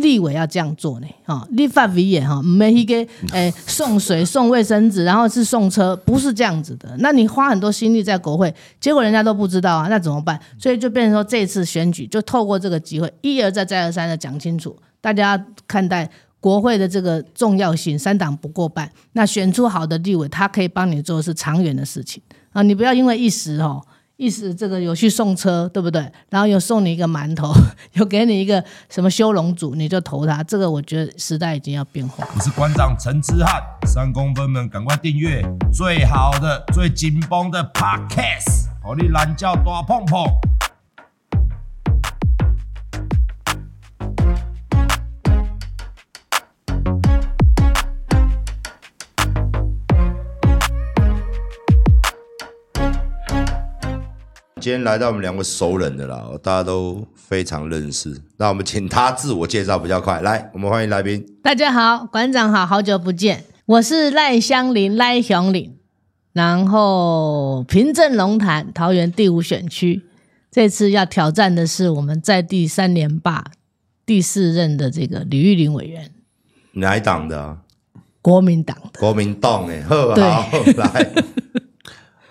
立委要这样做呢？哈，立法委员哈，没一个 诶送水、送卫生纸，然后是送车，不是这样子的。那你花很多心力在国会，结果人家都不知道啊，那怎么办？所以就变成说，这次选举就透过这个机会，一而再、再而三的讲清楚，大家看待国会的这个重要性。三党不过半，那选出好的立委，他可以帮你做的是长远的事情啊，你不要因为一时哦。意思这个有去送车，对不对？然后有送你一个馒头，有给你一个什么修龙组，你就投他。这个我觉得时代已经要变化。我是馆长陈之汉，三公分们赶快订阅最好的、最紧绷的 Podcast，好你懒叫大碰碰。今天来到我们两位熟人的啦，大家都非常认识。那我们请他自我介绍比较快。来，我们欢迎来宾。大家好，馆长好，好久不见，我是赖香林赖雄林，然后平镇龙潭桃园第五选区，这次要挑战的是我们在第三连霸第四任的这个李玉玲委员。哪一党的？国民党的。国民党哎，好，好，来。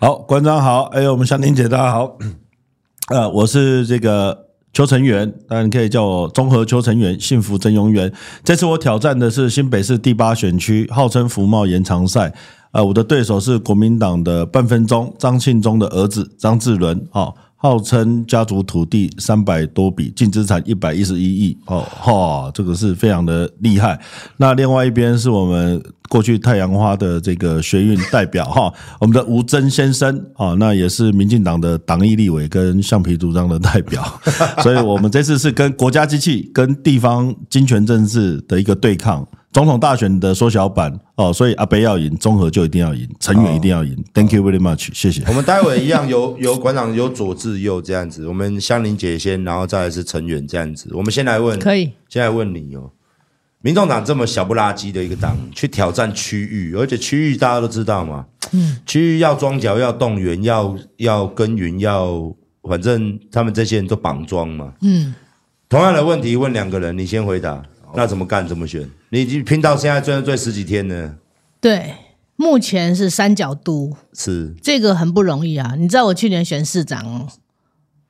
好，馆长好，哎呦，我们香婷姐大家好，呃，我是这个邱成元，当然可以叫我综合邱成元，幸福真永远。这次我挑战的是新北市第八选区，号称福茂延长赛，呃，我的对手是国民党的半分钟张庆忠的儿子张志伦，哦。号称家族土地三百多笔，净资产一百一十一亿哦，哈，这个是非常的厉害。那另外一边是我们过去太阳花的这个学运代表哈，我们的吴征先生啊，那也是民进党的党意立委跟橡皮图章的代表，所以我们这次是跟国家机器跟地方金权政治的一个对抗。总统大选的缩小版哦，所以阿北要赢，中和就一定要赢，成员一定要赢。Oh, Thank you very much，谢谢。我们待会一样 由由馆长由左至右这样子，我们香伶姐先，然后再来是成员这样子。我们先来问，可以，先来问你哦。民众党这么小不拉几的一个党，去挑战区域，而且区域大家都知道嘛，嗯，区域要装脚，要动员，要要耕耘，要反正他们这些人都绑桩嘛，嗯。同样的问题问两个人，你先回答。那怎么干？怎么选？你已经拼到现在，最最十几天了？对，目前是三角都，是。这个很不容易啊！你知道我去年选市长，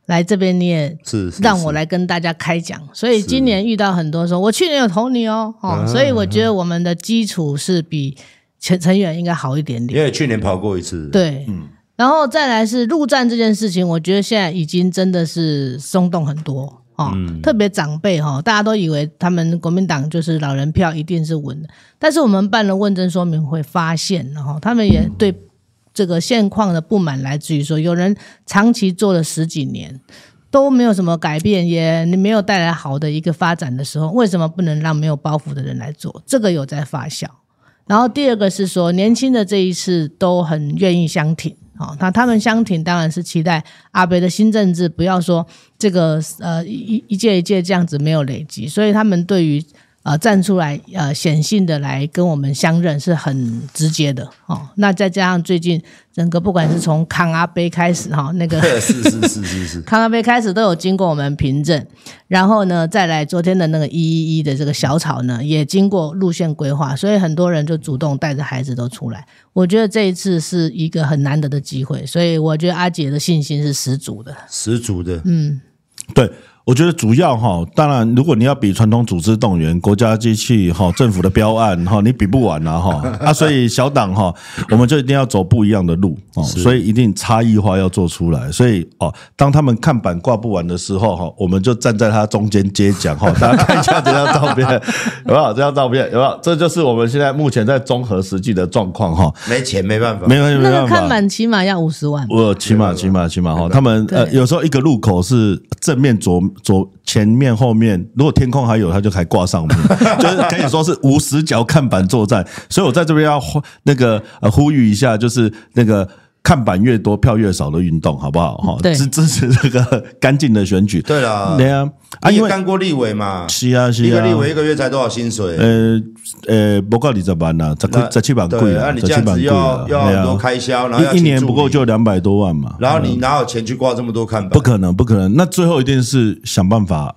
来这边你也是让我来跟大家开讲，所以今年遇到很多说，我去年有投你哦，哦，所以我觉得我们的基础是比成成员应该好一点点，因为去年跑过一次，对，嗯，然后再来是陆战这件事情，我觉得现在已经真的是松动很多。哦，特别长辈哈，大家都以为他们国民党就是老人票一定是稳的，但是我们办了问政说明会，发现然后他们也对这个现况的不满来自于说，有人长期做了十几年都没有什么改变，也没有带来好的一个发展的时候，为什么不能让没有包袱的人来做？这个有在发酵。然后第二个是说，年轻的这一次都很愿意相挺。好，那他们相挺当然是期待阿北的新政治，不要说这个呃一一届一届这样子没有累积，所以他们对于呃站出来呃显性的来跟我们相认是很直接的哦。那再加上最近整个不管是从康阿杯开始哈，那个 是是是是是 康阿杯开始都有经过我们凭证，然后呢再来昨天的那个一一一的这个小草呢也经过路线规划，所以很多人就主动带着孩子都出来。我觉得这一次是一个很难得的机会，所以我觉得阿姐的信心是十足的，十足的，嗯，对。我觉得主要哈，当然，如果你要比传统组织动员、国家机器哈、政府的标案哈，你比不完了哈 啊，所以小党哈，我们就一定要走不一样的路哦，所以一定差异化要做出来。所以哦，当他们看板挂不完的时候哈，我们就站在他中间接讲哈，大家看一下这张照片，有没有？这张照片有没有？这就是我们现在目前在综合实际的状况哈。没钱没办法，没有没办法。那个看板起码要五十万，我起码起码起码哈，他们呃有时候一个路口是正面左。左前面后面，如果天空还有，他就还挂上面，就是可以说是无死角看板作战。所以我在这边要那个呃呼吁一下，就是那个。看板越多，票越少的运动，好不好？哈，支 支持这个干净的选举。对了，对啊，啊，因为干过立委嘛，是啊，是啊，一个立委一个月才多少薪水？呃呃，不够二十万呐，十十七万贵啊，你这样子要，要很多开销，然后一年不够就两百多万嘛，然后你哪有钱去挂这么多看板？不可能，不可能，那最后一定是想办法。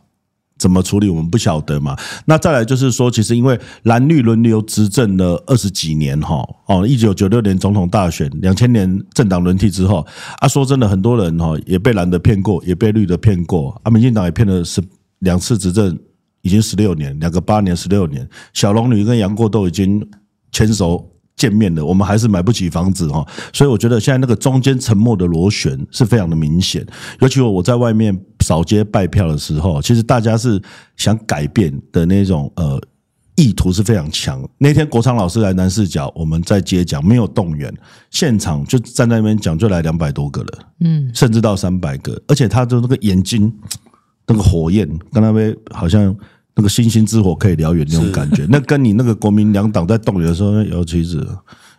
怎么处理，我们不晓得嘛。那再来就是说，其实因为蓝绿轮流执政了二十几年哈，哦，一九九六年总统大选，两千年政党轮替之后，啊，说真的，很多人哈也被蓝的骗过，也被绿的骗过，啊，民进党也骗了十两次执政，已经十六年，两个八年十六年，小龙女跟杨过都已经牵手。见面的，我们还是买不起房子哈，所以我觉得现在那个中间沉默的螺旋是非常的明显。尤其我在外面扫街拜票的时候，其实大家是想改变的那种呃意图是非常强。那天国昌老师来南视角，我们在街讲，没有动员，现场就站在那边讲，就来两百多个了，嗯，甚至到三百个，而且他的那个眼睛那个火焰，跟那边好像。那个星星之火可以燎原那种感觉，那跟你那个国民两党在动员的时候，尤其是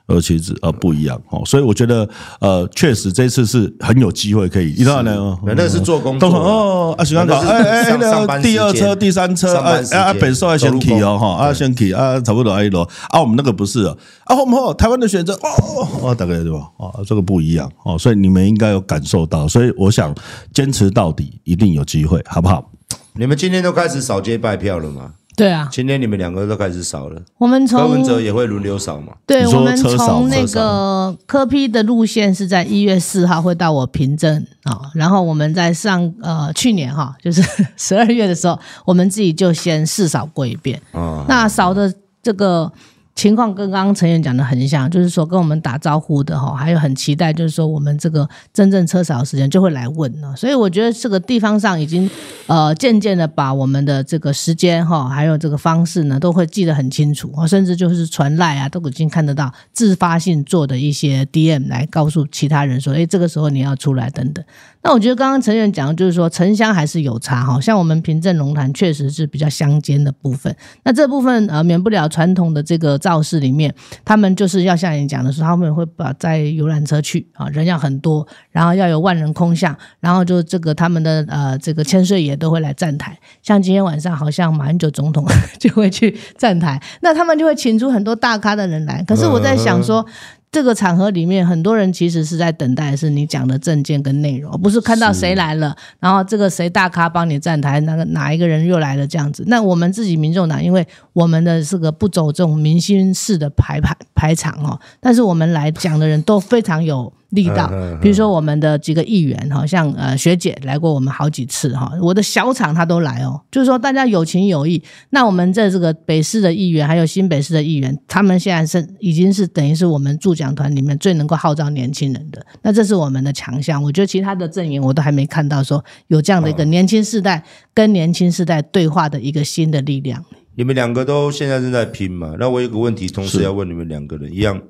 尤其是啊不一样哦，所以我觉得呃确实这次是很有机会可以，你知道呢？那个是做工作哦，啊喜欢搞哎哎那个第二车第三车啊啊本寿还先起哦哈啊先起啊差不多哎罗啊我们那个不是。啊我们台湾的选择哦哦大概对吧？哦这个不一样哦，所以你们应该有感受到，所以我想坚持到底，一定有机会，好不好？你们今天都开始扫街拜票了吗？对啊，今天你们两个都开始扫了。我们从柯文哲也会轮流扫嘛？对，我们从那个科批的路线是在一月四号会到我平镇啊，然后我们在上呃去年哈，就是 十二月的时候，我们自己就先试扫过一遍啊。那扫的这个。情况跟刚刚陈远讲的很像，就是说跟我们打招呼的哈，还有很期待，就是说我们这个真正车少的时间就会来问了。所以我觉得这个地方上已经呃渐渐的把我们的这个时间哈，还有这个方式呢，都会记得很清楚，甚至就是传赖啊，都已经看得到自发性做的一些 DM 来告诉其他人说，哎，这个时候你要出来等等。那我觉得刚刚陈远讲的就是说城乡还是有差哈，像我们平镇龙潭确实是比较乡间的部分，那这部分呃免不了传统的这个造势里面，他们就是要像你讲的说，他们会把在游览车去啊，人要很多，然后要有万人空巷，然后就这个他们的呃这个千岁爷都会来站台，像今天晚上好像马英九总统 就会去站台，那他们就会请出很多大咖的人来，可是我在想说。这个场合里面，很多人其实是在等待是你讲的政见跟内容，不是看到谁来了，然后这个谁大咖帮你站台，那个哪一个人又来了这样子。那我们自己民众党，因为我们的这个不走这种明星式的排排排场哦，但是我们来讲的人都非常有。力道，比如说我们的几个议员，好像呃学姐来过我们好几次哈，我的小厂他都来哦，就是说大家有情有义。那我们在这个北市的议员，还有新北市的议员，他们现在是已经是等于是我们助讲团里面最能够号召年轻人的，那这是我们的强项。我觉得其他的阵营我都还没看到说有这样的一个年轻世代跟年轻世代对话的一个新的力量。你们两个都现在正在拼嘛？那我有个问题，同时要问你们两个人一样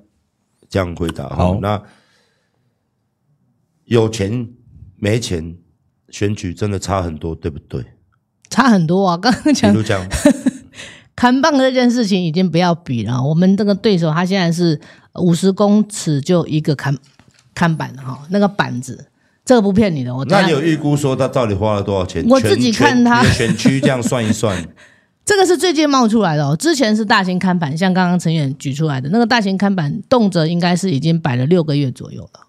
这样回答。好，那。有钱没钱，选举真的差很多，对不对？差很多啊！刚刚讲，看棒这件事情已经不要比了。我们这个对手他现在是五十公尺就一个看看板哈，那个板子，这个不骗你的。我那你有预估说他到底花了多少钱？我自己看他选区这样算一算，这个是最近冒出来的哦。之前是大型看板，像刚刚陈远举出来的那个大型看板，动辄应该是已经摆了六个月左右了。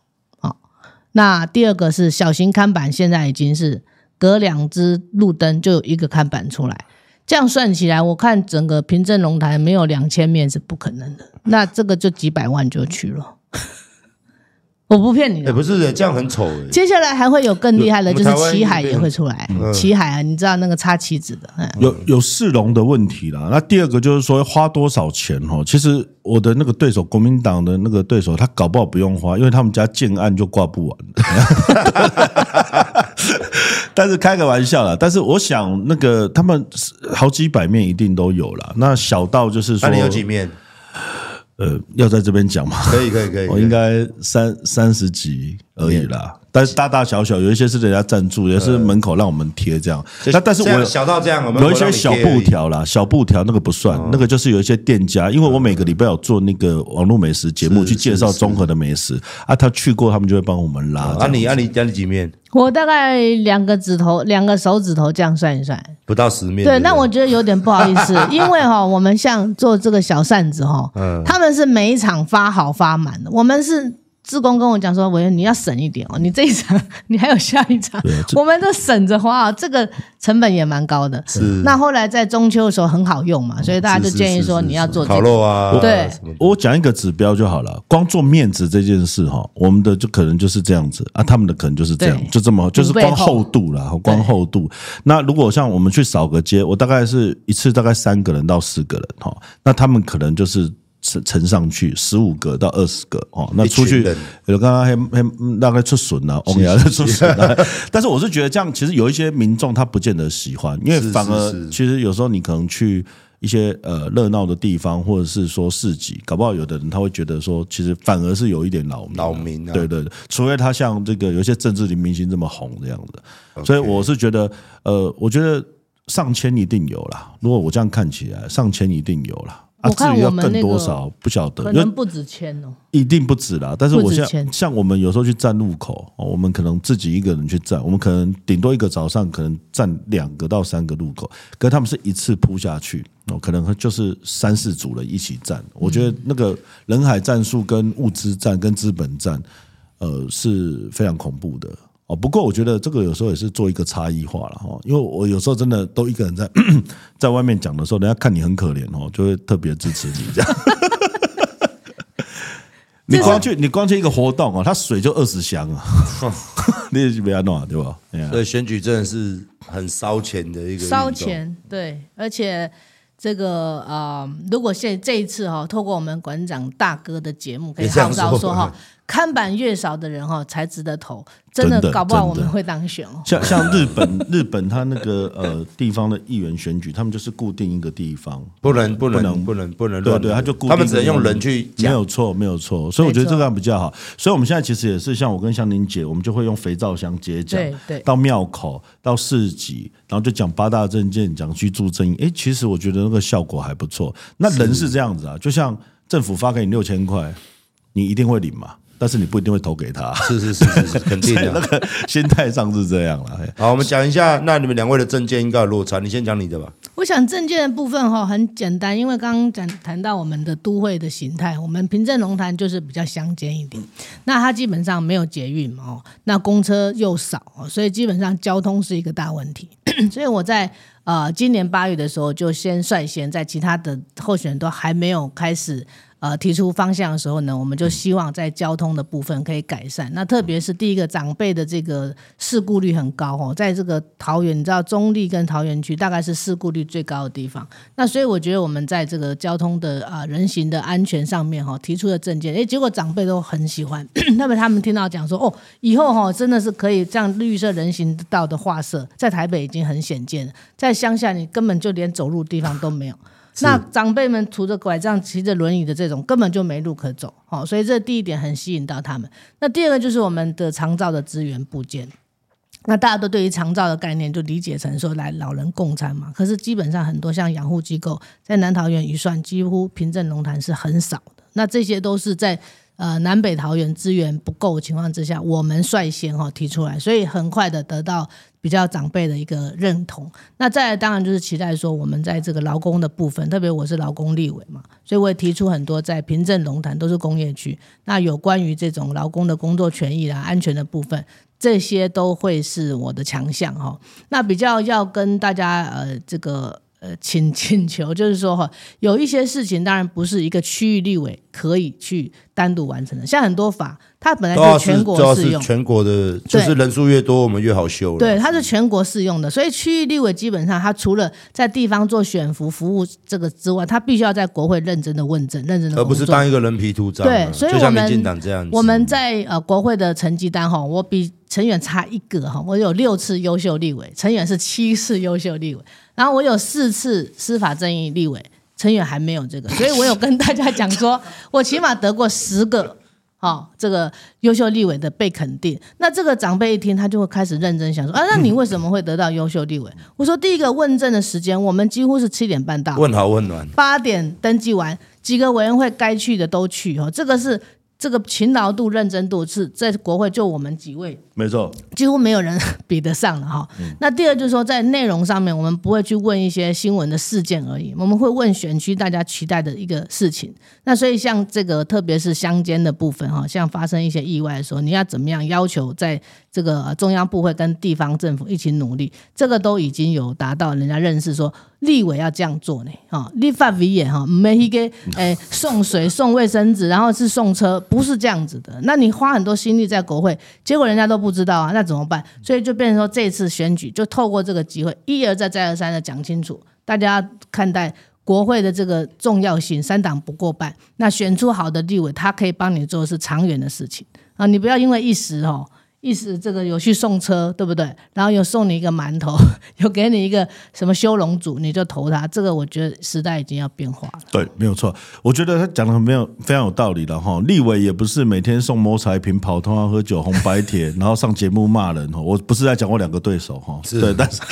那第二个是小型看板，现在已经是隔两只路灯就有一个看板出来，这样算起来，我看整个平镇龙潭没有两千面是不可能的，那这个就几百万就去了。我不骗你的，也、欸、不是这样很丑、欸。接下来还会有更厉害的，就是旗海也会出来。旗海啊，你知道那个插旗子的，嗯、有有市容的问题啦。那第二个就是说花多少钱哦？其实我的那个对手，国民党的那个对手，他搞不好不用花，因为他们家建案就挂不完。但是开个玩笑啦，但是我想那个他们好几百面一定都有了。那小到就是说，那你有几面？呃，要在这边讲吗？可以，可以，可以。我应该三三十集而已啦。但是大大小小有一些是人家赞助，也是门口让我们贴这样。那但是我小到这样，有一些小布条啦，小布条那个不算，那个就是有一些店家，因为我每个礼拜有做那个网络美食节目，去介绍综合的美食啊，他去过，他们就会帮我们拉。啊，你啊，你家里几面？我大概两个指头，两个手指头这样算一算，不到十面。对，那我觉得有点不好意思，因为哈，我们像做这个小扇子哈，他们是每一场发好发满的，我们是。志工跟我讲说：“委员你要省一点哦，你这一场你还有下一场，我们都省着花，这个成本也蛮高的。是。那后来在中秋的时候很好用嘛，所以大家就建议说你要做、这个、烤肉啊。对，我讲一个指标就好了，光做面子这件事哈，我们的就可能就是这样子啊，他们的可能就是这样，就这么就是光厚度啦，光厚度。那如果像我们去扫个街，我大概是一次大概三个人到四个人哈，那他们可能就是。乘乘上去十五个到二十个哦，那出去有刚刚还还大概出损了，欧亚出损了。但是我是觉得这样，其实有一些民众他不见得喜欢，因为反而其实有时候你可能去一些呃热闹的地方，或者是说市集，搞不好有的人他会觉得说，其实反而是有一点扰民。扰民，对对对，除非他像这个有些政治的明星这么红这样子，所以我是觉得呃，我觉得上千一定有啦。如果我这样看起来，上千一定有啦。啊，至于要更多少不晓得，可能不止千哦，一定不止啦。但是我像像我们有时候去站路口，我们可能自己一个人去站，我们可能顶多一个早上可能站两个到三个路口，可是他们是一次扑下去，哦，可能就是三四组人一起站。我觉得那个人海战术跟物资战跟资本战，呃，是非常恐怖的。哦，不过我觉得这个有时候也是做一个差异化了哈，因为我有时候真的都一个人在 在外面讲的时候，人家看你很可怜哦，就会特别支持你这样。你光去你光去一个活动啊，他水就二十箱啊，你也是不要弄啊，对吧？所以选举真的是很烧钱的一个烧钱，对，而且这个呃，如果现这一次哈，透过我们馆长大哥的节目，可以号召说哈。看板越少的人哈，才值得投。真的搞不好我们会当选哦。像像日本，日本他那个呃地方的议员选举，他们就是固定一个地方，不能不能不能不能对对，他就固定他们只能用人去讲，没有错没有错。所以我觉得这个样比较好。所以我们现在其实也是像我跟香玲姐，我们就会用肥皂箱接讲，对，到庙口到市集，然后就讲八大证件，讲居住正义。哎，其实我觉得那个效果还不错。那人是这样子啊，就像政府发给你六千块，你一定会领嘛？但是你不一定会投给他，是是是是是，肯定的。那个心态上是这样了。好，我们讲一下，那你们两位的政见应该有落差。你先讲你的吧。我想政见的部分哈很简单，因为刚刚讲谈到我们的都会的形态，我们平镇龙潭就是比较乡间一点。那它基本上没有捷运哦，那公车又少，所以基本上交通是一个大问题。所以我在呃今年八月的时候，就先率先在其他的候选人都还没有开始。呃，提出方向的时候呢，我们就希望在交通的部分可以改善。那特别是第一个长辈的这个事故率很高哦，在这个桃园，你知道中立跟桃园区大概是事故率最高的地方。那所以我觉得我们在这个交通的啊、呃、人行的安全上面哈，提出的证件，诶，结果长辈都很喜欢。那么他们听到讲说，哦，以后哈真的是可以这样绿色人行道的画设，在台北已经很显见了，在乡下你根本就连走路地方都没有。那长辈们拄着拐杖、骑着轮椅的这种，根本就没路可走，好，所以这第一点很吸引到他们。那第二个就是我们的长照的资源部件，那大家都对于长照的概念就理解成说来老人共餐嘛，可是基本上很多像养护机构在南桃园一算，几乎平镇龙潭是很少的。那这些都是在。呃，南北桃园资源不够情况之下，我们率先哈提出来，所以很快的得到比较长辈的一个认同。那再来当然就是期待说，我们在这个劳工的部分，特别我是劳工立委嘛，所以我也提出很多在平镇龙潭都是工业区，那有关于这种劳工的工作权益啦、安全的部分，这些都会是我的强项哈。那比较要跟大家呃这个。呃，请 请求就是说哈，有一些事情当然不是一个区域立委可以去单独完成的，像很多法，它本来就是全国适用，全国的，就是人数越多，我们越好修。对，它是全国适用的，所以区域立委基本上，他除了在地方做选服服务这个之外，他必须要在国会认真的问政，认真的，而不是当一个人皮图章。对，所以我们民进党这样，我们在呃国会的成绩单哈，我比陈远差一个哈，我有六次优秀立委，陈远是七次优秀立委。然后我有四次司法正义立委，陈远还没有这个，所以我有跟大家讲说，我起码得过十个，哦，这个优秀立委的被肯定。那这个长辈一听，他就会开始认真想说，啊，那你为什么会得到优秀立委？我说第一个问政的时间，我们几乎是七点半到，问好问暖，八点登记完，几个委员会该去的都去，哦，这个是。这个勤劳度、认真度是在国会就我们几位，没错，几乎没有人 比得上了哈。嗯、那第二就是说，在内容上面，我们不会去问一些新闻的事件而已，我们会问选区大家期待的一个事情。那所以像这个，特别是乡间的部分哈，像发生一些意外的时候，你要怎么样要求在这个中央部会跟地方政府一起努力，这个都已经有达到人家认识说。立委要这样做呢，哈，立法委员哈，没一个 诶送水送卫生纸，然后是送车，不是这样子的。那你花很多心力在国会，结果人家都不知道啊，那怎么办？所以就变成说，这次选举就透过这个机会，一而再再而三的讲清楚，大家看待国会的这个重要性。三党不过半，那选出好的立委，他可以帮你做的是长远的事情啊，你不要因为一时哦。意思这个有去送车，对不对？然后有送你一个馒头，有给你一个什么修龙组，你就投他。这个我觉得时代已经要变化了。对，没有错。我觉得他讲的很没有非常有道理的哈。立委也不是每天送摸彩瓶、跑通宵喝酒、红白帖，然后上节目骂人哈。我不是在讲我两个对手哈，是对，但是。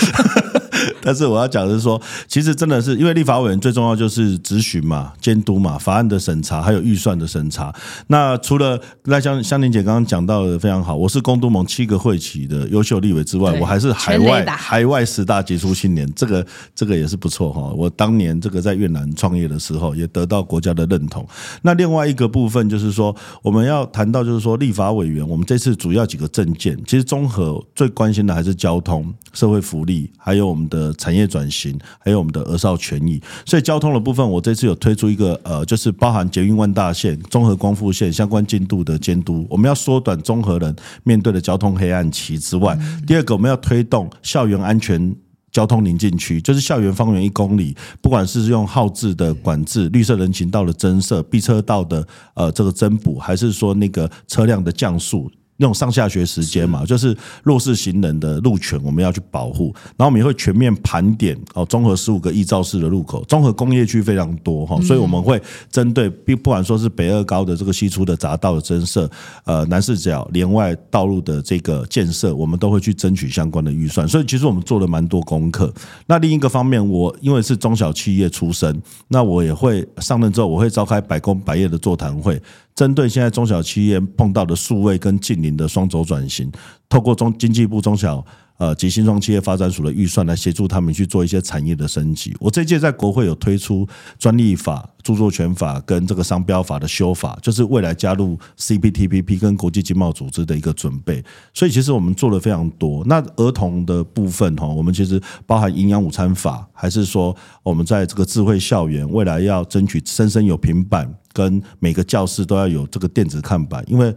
但是我要讲的是说，其实真的是因为立法委员最重要就是质询嘛、监督嘛、法案的审查，还有预算的审查。那除了那像香玲姐刚刚讲到的非常好，我是公都盟七个会期的优秀立委之外，我还是海外海外十大杰出青年，这个这个也是不错哈。我当年这个在越南创业的时候，也得到国家的认同。那另外一个部分就是说，我们要谈到就是说，立法委员我们这次主要几个政见，其实综合最关心的还是交通、社会福利，还有我们的产业转型，还有我们的儿少权益，所以交通的部分，我这次有推出一个呃，就是包含捷运万大线、综合光复线相关进度的监督。我们要缩短综合人面对的交通黑暗期之外，第二个我们要推动校园安全交通宁静区，就是校园方圆一公里，不管是用号志的管制、绿色人行道的增设、避车道的呃这个增补，还是说那个车辆的降速。用上下学时间嘛，就是弱势行人的路权，我们要去保护。然后我们也会全面盘点哦，综合十五个易肇事的路口，综合工业区非常多哈，所以我们会针对，不管说是北二高的这个西出的匝道的增设，呃，南四角连外道路的这个建设，我们都会去争取相关的预算。所以其实我们做了蛮多功课。那另一个方面，我因为是中小企业出身，那我也会上任之后，我会召开百工百业的座谈会。针对现在中小企业碰到的数位跟近邻的双轴转型，透过中经济部中小呃及新创企业发展署的预算来协助他们去做一些产业的升级。我这届在国会有推出专利法、著作权法跟这个商标法的修法，就是未来加入 CPTPP 跟国际经贸组织的一个准备。所以其实我们做了非常多。那儿童的部分哈，我们其实包含营养午餐法，还是说我们在这个智慧校园未来要争取生生有平板。跟每个教室都要有这个电子看板，因为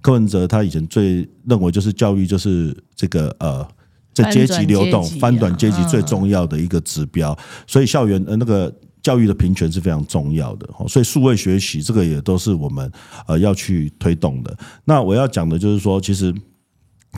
柯文哲他以前最认为就是教育就是这个呃，这阶级流动翻转阶级最重要的一个指标，所以校园呃那个教育的平权是非常重要的，所以数位学习这个也都是我们呃要去推动的。那我要讲的就是说，其实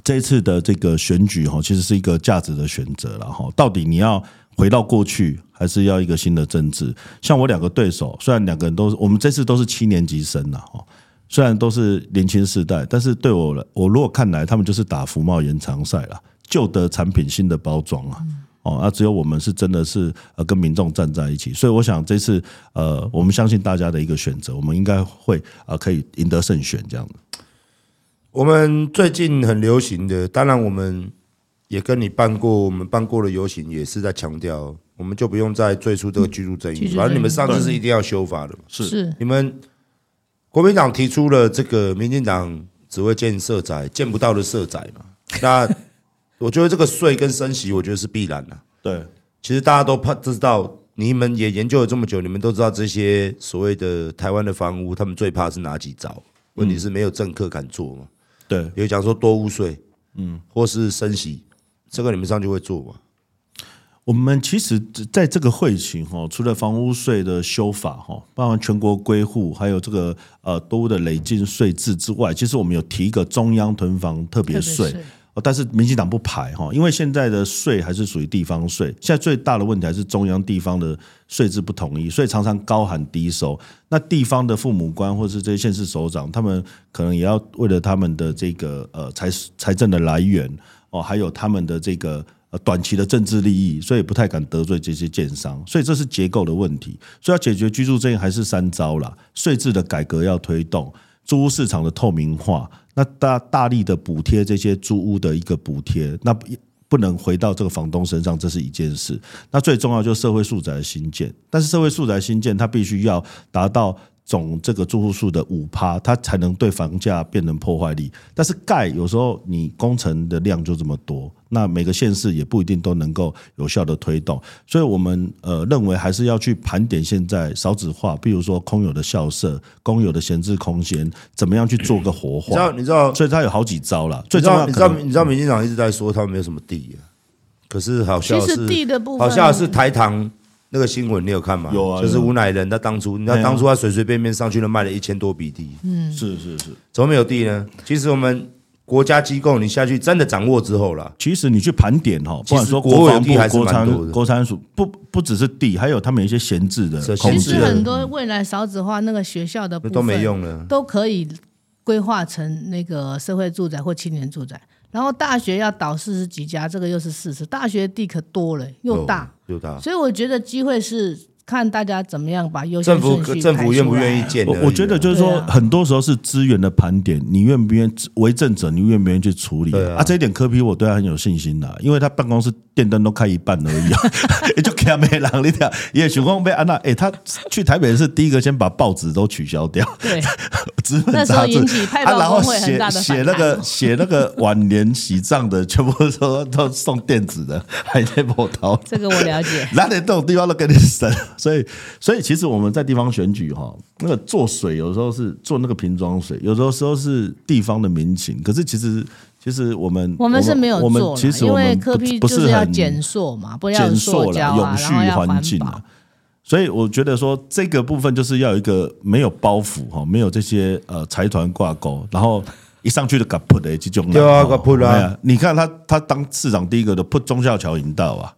这一次的这个选举哈，其实是一个价值的选择了哈，到底你要。回到过去，还是要一个新的政治。像我两个对手，虽然两个人都是，我们这次都是七年级生了，哈，虽然都是年轻世代，但是对我，我如果看来，他们就是打服贸延长赛了，旧的产品新的包装啊，哦，那只有我们是真的是呃跟民众站在一起，所以我想这次呃，我们相信大家的一个选择，我们应该会呃可以赢得胜选这样的。我们最近很流行的，当然我们。也跟你办过，我们办过的游行也是在强调，我们就不用再追出这个居住正义。反正你们上次是一定要修法的嘛，是你们国民党提出了这个，民进党只会建社宅，见不到的社宅嘛。那我觉得这个税跟升息，我觉得是必然的。对，其实大家都怕知道，你们也研究了这么久，你们都知道这些所谓的台湾的房屋，他们最怕是哪几招？问题是没有政客敢做嘛。对，有讲说多屋税，嗯，或是升息。这个你们上去会做吗？我们其实在这个会期哈，除了房屋税的修法哈，包含全国归户，还有这个呃多的累进税制之外，其实我们有提一个中央囤房特别税，但是民进党不排哈，因为现在的税还是属于地方税，现在最大的问题还是中央地方的税制不统一，所以常常高喊低收。那地方的父母官或是这些县市首长，他们可能也要为了他们的这个呃财财政的来源。哦，还有他们的这个呃短期的政治利益，所以不太敢得罪这些建商，所以这是结构的问题。所以要解决居住正义还是三招啦：税制的改革要推动，租屋市场的透明化，那大大力的补贴这些租屋的一个补贴，那不能回到这个房东身上，这是一件事。那最重要就是社会住宅的新建，但是社会住宅新建它必须要达到。总这个住户数的五趴，它才能对房价变成破坏力。但是盖有时候你工程的量就这么多，那每个县市也不一定都能够有效的推动。所以我们呃认为还是要去盘点现在少子化，比如说空有的校舍、公有的闲置空间，怎么样去做个活化？你知道？你知道？所以它有好几招啦。最重要，你知道？你知道？民进党一直在说他们没有什么地，可是好像是地的部分，好像是台糖。那个新闻你有看吗？有啊，就是吴乃仁，他当初，你知道当初他随随便便上去了卖了一千多笔地，嗯，是是是，怎么没有地呢？其实我们国家机构你下去真的掌握之后了，其实你去盘点哈，不管说国防部、国产、国产署，不不只是地，还有他们一些闲置的其实很多未来少子化那个学校的部分都没用了，都可以规划成那个社会住宅或青年住宅。然后大学要倒四十几家，这个又是事实。大学地可多了，又大，哦、所以我觉得机会是看大家怎么样把优先顺序政府政府愿不愿意建？我我觉得就是说，很多时候是资源的盘点，你愿不愿意为政者，你愿不愿意去处理？啊，啊，这一点柯比我对他很有信心的，因为他办公室电灯都开一半而已啊，也就给他没人你讲，也许光被安娜，哎，他去台北是第一个先把报纸都取消掉，对。那时候引起派报工会很大的写写那个写那个晚年喜葬的，全部说都送电子的，还在波涛。这个我了解。哪里这种地方都给你省，所以所以其实我们在地方选举哈，那个做水有时候是做那个瓶装水，有时候时候是地方的民情。可是其实其实我们我们是没有做，其实我们因为科批就是要减塑嘛，不要塑胶啊，永续环境啊。所以我觉得说这个部分就是要有一个没有包袱哈，没有这些呃财团挂钩，然后一上去就搞铺的这种。对啊，搞铺啊！你看他他当市长第一个的铺忠孝桥引道啊，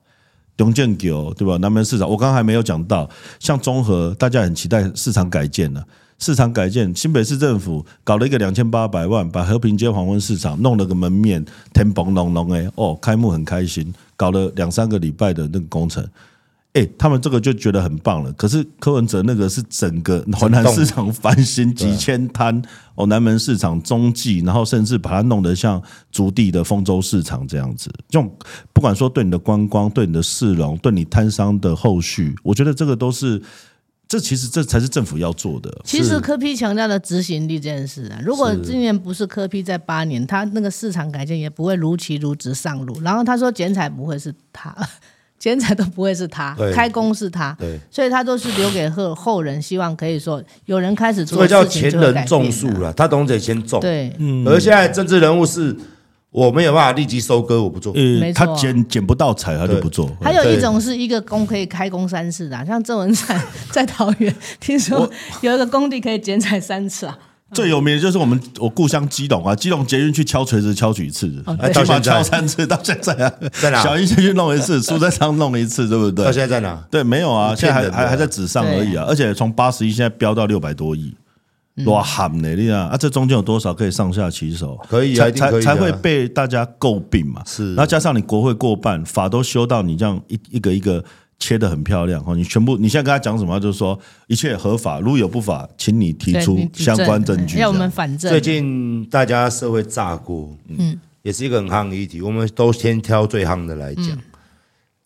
中建九对吧？南门市场我刚刚还没有讲到，像综合大家很期待市场改建了，市场改建新北市政府搞了一个两千八百万，把和平街黄昏市场弄了个门面，天崩隆隆哎哦，开幕很开心，搞了两三个礼拜的那个工程。哎、欸，他们这个就觉得很棒了。可是柯文哲那个是整个华南市场翻新几千摊哦，南门市场中继，然后甚至把它弄得像竹地的丰州市场这样子。这种不管说对你的观光、对你的市容、对你摊商的后续，我觉得这个都是，这其实这才是政府要做的。其实柯批强调的执行力这件事啊，如果今年不是柯批在八年，他那个市场改建也不会如期如职上路。然后他说剪彩不会是他。剪彩都不会是他，开工是他，所以他都是留给后后人，希望可以说有人开始做事情就改变。这个叫前人种树了，他懂得先种。对，嗯。而现在政治人物是我没有办法立即收割，我不做。嗯，他剪剪不到彩，他就不做。还有一种是一个工可以开工三次的，像郑文灿 在桃园，听说有一个工地可以剪彩三次啊。最有名的就是我们我故乡基隆啊，基隆捷运去敲锤子敲几次，起码敲三次，到现在啊，在哪？小英先去弄一次，苏贞昌弄一次，对不对？到现在在哪？对，没有啊，现在还还还在纸上而已啊，而且从八十亿现在飙到六百多亿，哇，喊呢，你啊，啊，这中间有多少可以上下其手？可以，才才才会被大家诟病嘛。是，然后加上你国会过半，法都修到你这样一一个一个。切得很漂亮，你全部你现在跟他讲什么？就是说一切合法，如果有不法，请你提出相关证据。要我们反证最近大家社会炸锅，嗯，也是一个很夯的议题。我们都先挑最夯的来讲。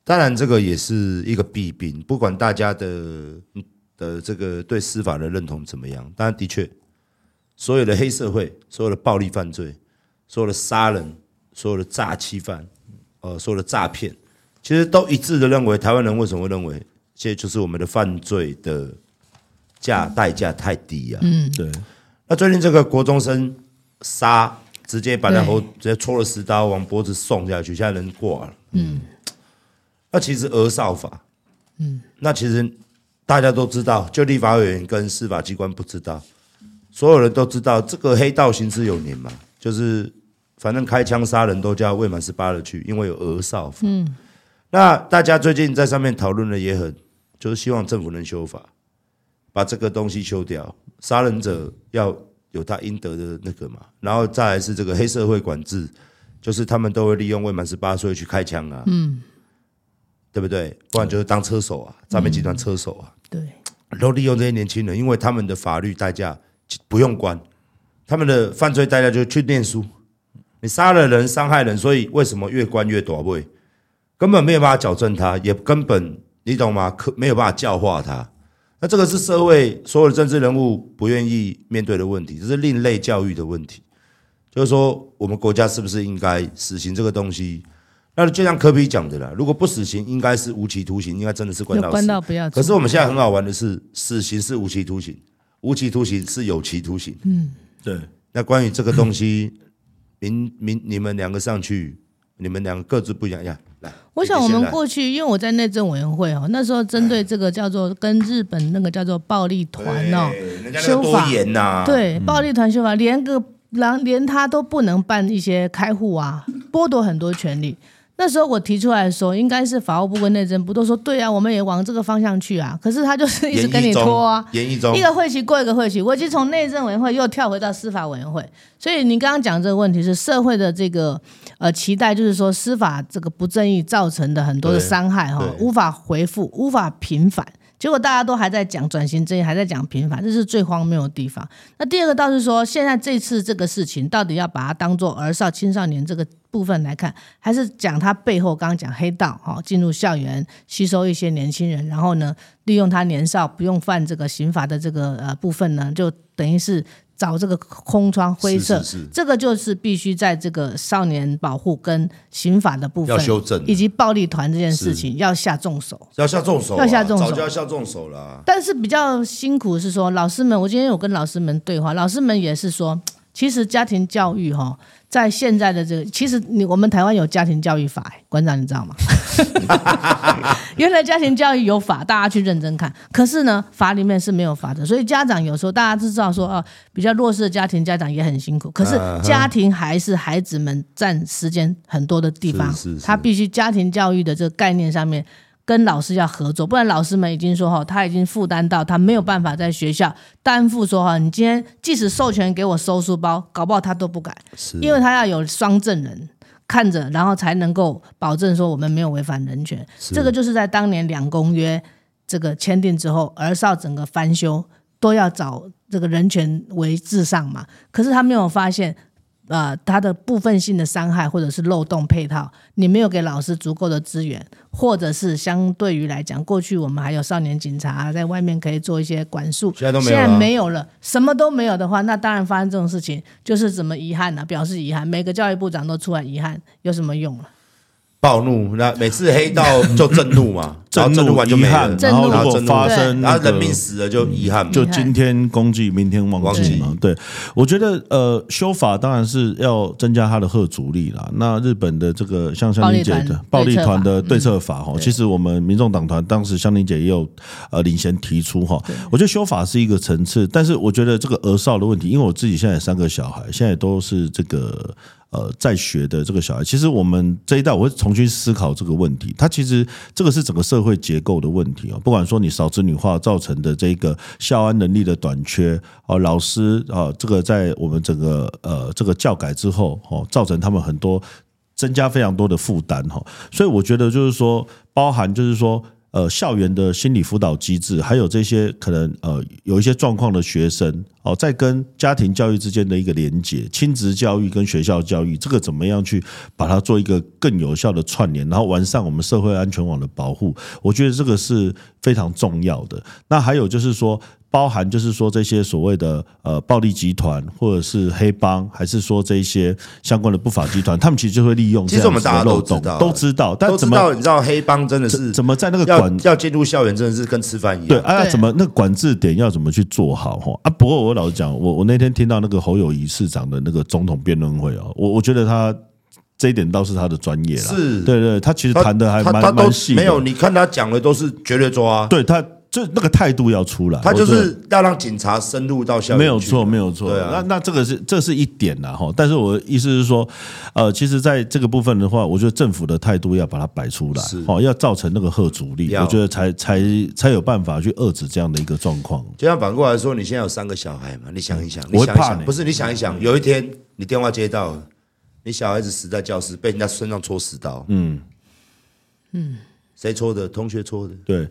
当然，这个也是一个弊病，不管大家的的这个对司法的认同怎么样。当然，的确，所有的黑社会、所有的暴力犯罪、所有的杀人、所有的诈欺犯、呃，所有的诈骗。其实都一致的认为，台湾人为什么会认为，这就是我们的犯罪的价代价太低啊？嗯，对。那最近这个国中生杀，直接把他头直接戳了十刀，往脖子送下去，现在人挂了。嗯。那其实儿少法，嗯，那其实大家都知道，就立法委员跟司法机关不知道，所有人都知道，这个黑道行之有年嘛，就是反正开枪杀人都叫未满十八的去，因为有儿少法。嗯。那大家最近在上面讨论的也很，就是希望政府能修法，把这个东西修掉。杀人者要有他应得的那个嘛，然后再来是这个黑社会管制，就是他们都会利用未满十八岁去开枪啊，嗯，对不对？不然就是当车手啊，诈骗集团车手啊，对，都利用这些年轻人，因为他们的法律代价不用关，他们的犯罪代价就是去念书。你杀了人，伤害人，所以为什么越关越多位？根本没有办法矫正他，也根本你懂吗？可没有办法教化他。那这个是社会所有的政治人物不愿意面对的问题，这是另类教育的问题。就是说，我们国家是不是应该死刑这个东西？那就像科比讲的啦，如果不死刑，应该是无期徒刑，应该真的是关到死。关到不要。可是我们现在很好玩的是，死刑是无期徒刑，无期徒刑是有期徒刑。嗯，对。那关于这个东西，明明你们两个上去，你们两个各自不一样呀。来，我想我们过去，因为我在内政委员会哦，那时候针对这个叫做跟日本那个叫做暴力团哦，修法呐，对，暴力团修法连个。连连他都不能办一些开户啊，剥夺很多权利。那时候我提出来的时候，应该是法务部跟内政部都说对啊，我们也往这个方向去啊。可是他就是一直跟你拖啊，一个会期过一个会期，我已经从内政委员会又跳回到司法委员会。所以你刚刚讲这个问题是社会的这个呃期待，就是说司法这个不正义造成的很多的伤害哈，无法回复，无法平反。结果大家都还在讲转型正义，还在讲平反，这是最荒谬的地方。那第二个倒是说，现在这次这个事情到底要把它当做儿少青少年这个部分来看，还是讲他背后刚刚讲黑道哈进入校园吸收一些年轻人，然后呢利用他年少不用犯这个刑罚的这个呃部分呢，就等于是。找这个空窗灰色，是是是，这个就是必须在这个少年保护跟刑法的部分要修正，以及暴力团这件事情要下重手，要下重手，要下重手，早就要下重手了啊。但是比较辛苦是说，老师们，我今天有跟老师们对话，老师们也是说，其实家庭教育哈。在现在的这个，其实你我们台湾有家庭教育法，馆长你知道吗？原来家庭教育有法，大家去认真看。可是呢，法里面是没有法的，所以家长有时候大家都知道说，哦，比较弱势的家庭家长也很辛苦。可是家庭还是孩子们占时间很多的地方，他必须家庭教育的这个概念上面。跟老师要合作，不然老师们已经说哈，他已经负担到他没有办法在学校担负说哈，你今天即使授权给我收书包，搞不好他都不敢，因为他要有双证人看着，然后才能够保证说我们没有违反人权。这个就是在当年两公约这个签订之后，儿少整个翻修都要找这个人权为至上嘛，可是他没有发现。呃，他的部分性的伤害或者是漏洞配套，你没有给老师足够的资源，或者是相对于来讲，过去我们还有少年警察在外面可以做一些管束，现在都没有了，现在没有了，什么都没有的话，那当然发生这种事情就是怎么遗憾呢？表示遗憾，每个教育部长都出来遗憾，有什么用了？暴怒，那每次黑道就震怒嘛，然后震怒完就没了，然后如果发生，然后人命死了就遗憾，就今天公祭，明天忘记嘛。对，我觉得呃，修法当然是要增加他的吓阻力啦。那日本的这个像香玲姐的暴力团的对策法哈，其实我们民众党团当时香玲姐也有呃领衔提出哈。我觉得修法是一个层次，但是我觉得这个儿少的问题，因为我自己现在有三个小孩，现在都是这个。呃，在学的这个小孩，其实我们这一代我会重新思考这个问题。它其实这个是整个社会结构的问题啊，不管说你少子女化造成的这个校安能力的短缺啊，老师啊，这个在我们整个呃这个教改之后哦，造成他们很多增加非常多的负担哈。所以我觉得就是说，包含就是说。呃，校园的心理辅导机制，还有这些可能呃有一些状况的学生哦，在跟家庭教育之间的一个连接，亲子教育跟学校教育，这个怎么样去把它做一个更有效的串联，然后完善我们社会安全网的保护，我觉得这个是非常重要的。那还有就是说。包含就是说这些所谓的呃暴力集团，或者是黑帮，还是说这些相关的不法集团，他们其实就会利用其实我们大家，都知道，但怎么你知道黑帮真的是怎么在那个管要进入校园，真的是跟吃饭一样。对啊，怎么那个管制点要怎么去做好哈啊？不过我老实讲，我我那天听到那个侯友谊市长的那个总统辩论会啊，我我觉得他这一点倒是他的专业了，是对对，他其实谈的还蛮蛮细，没有你看他讲的都是绝对抓，对他。就那个态度要出来，他就是要让警察深入到校园。没有错，没有错。对啊，那那这个是这是一点呐哈。但是我的意思是说，呃，其实在这个部分的话，我觉得政府的态度要把它摆出来，哦，要造成那个吓阻力，我觉得才才才有办法去遏制这样的一个状况。就像反过来说，你现在有三个小孩嘛？你想一想，你想一想，不是你想一想，有一天你电话接到，你小孩子死在教室，被人家身上戳十刀，嗯嗯，谁戳的？同学戳的，对。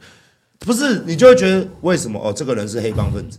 不是，你就会觉得为什么哦？这个人是黑帮分子，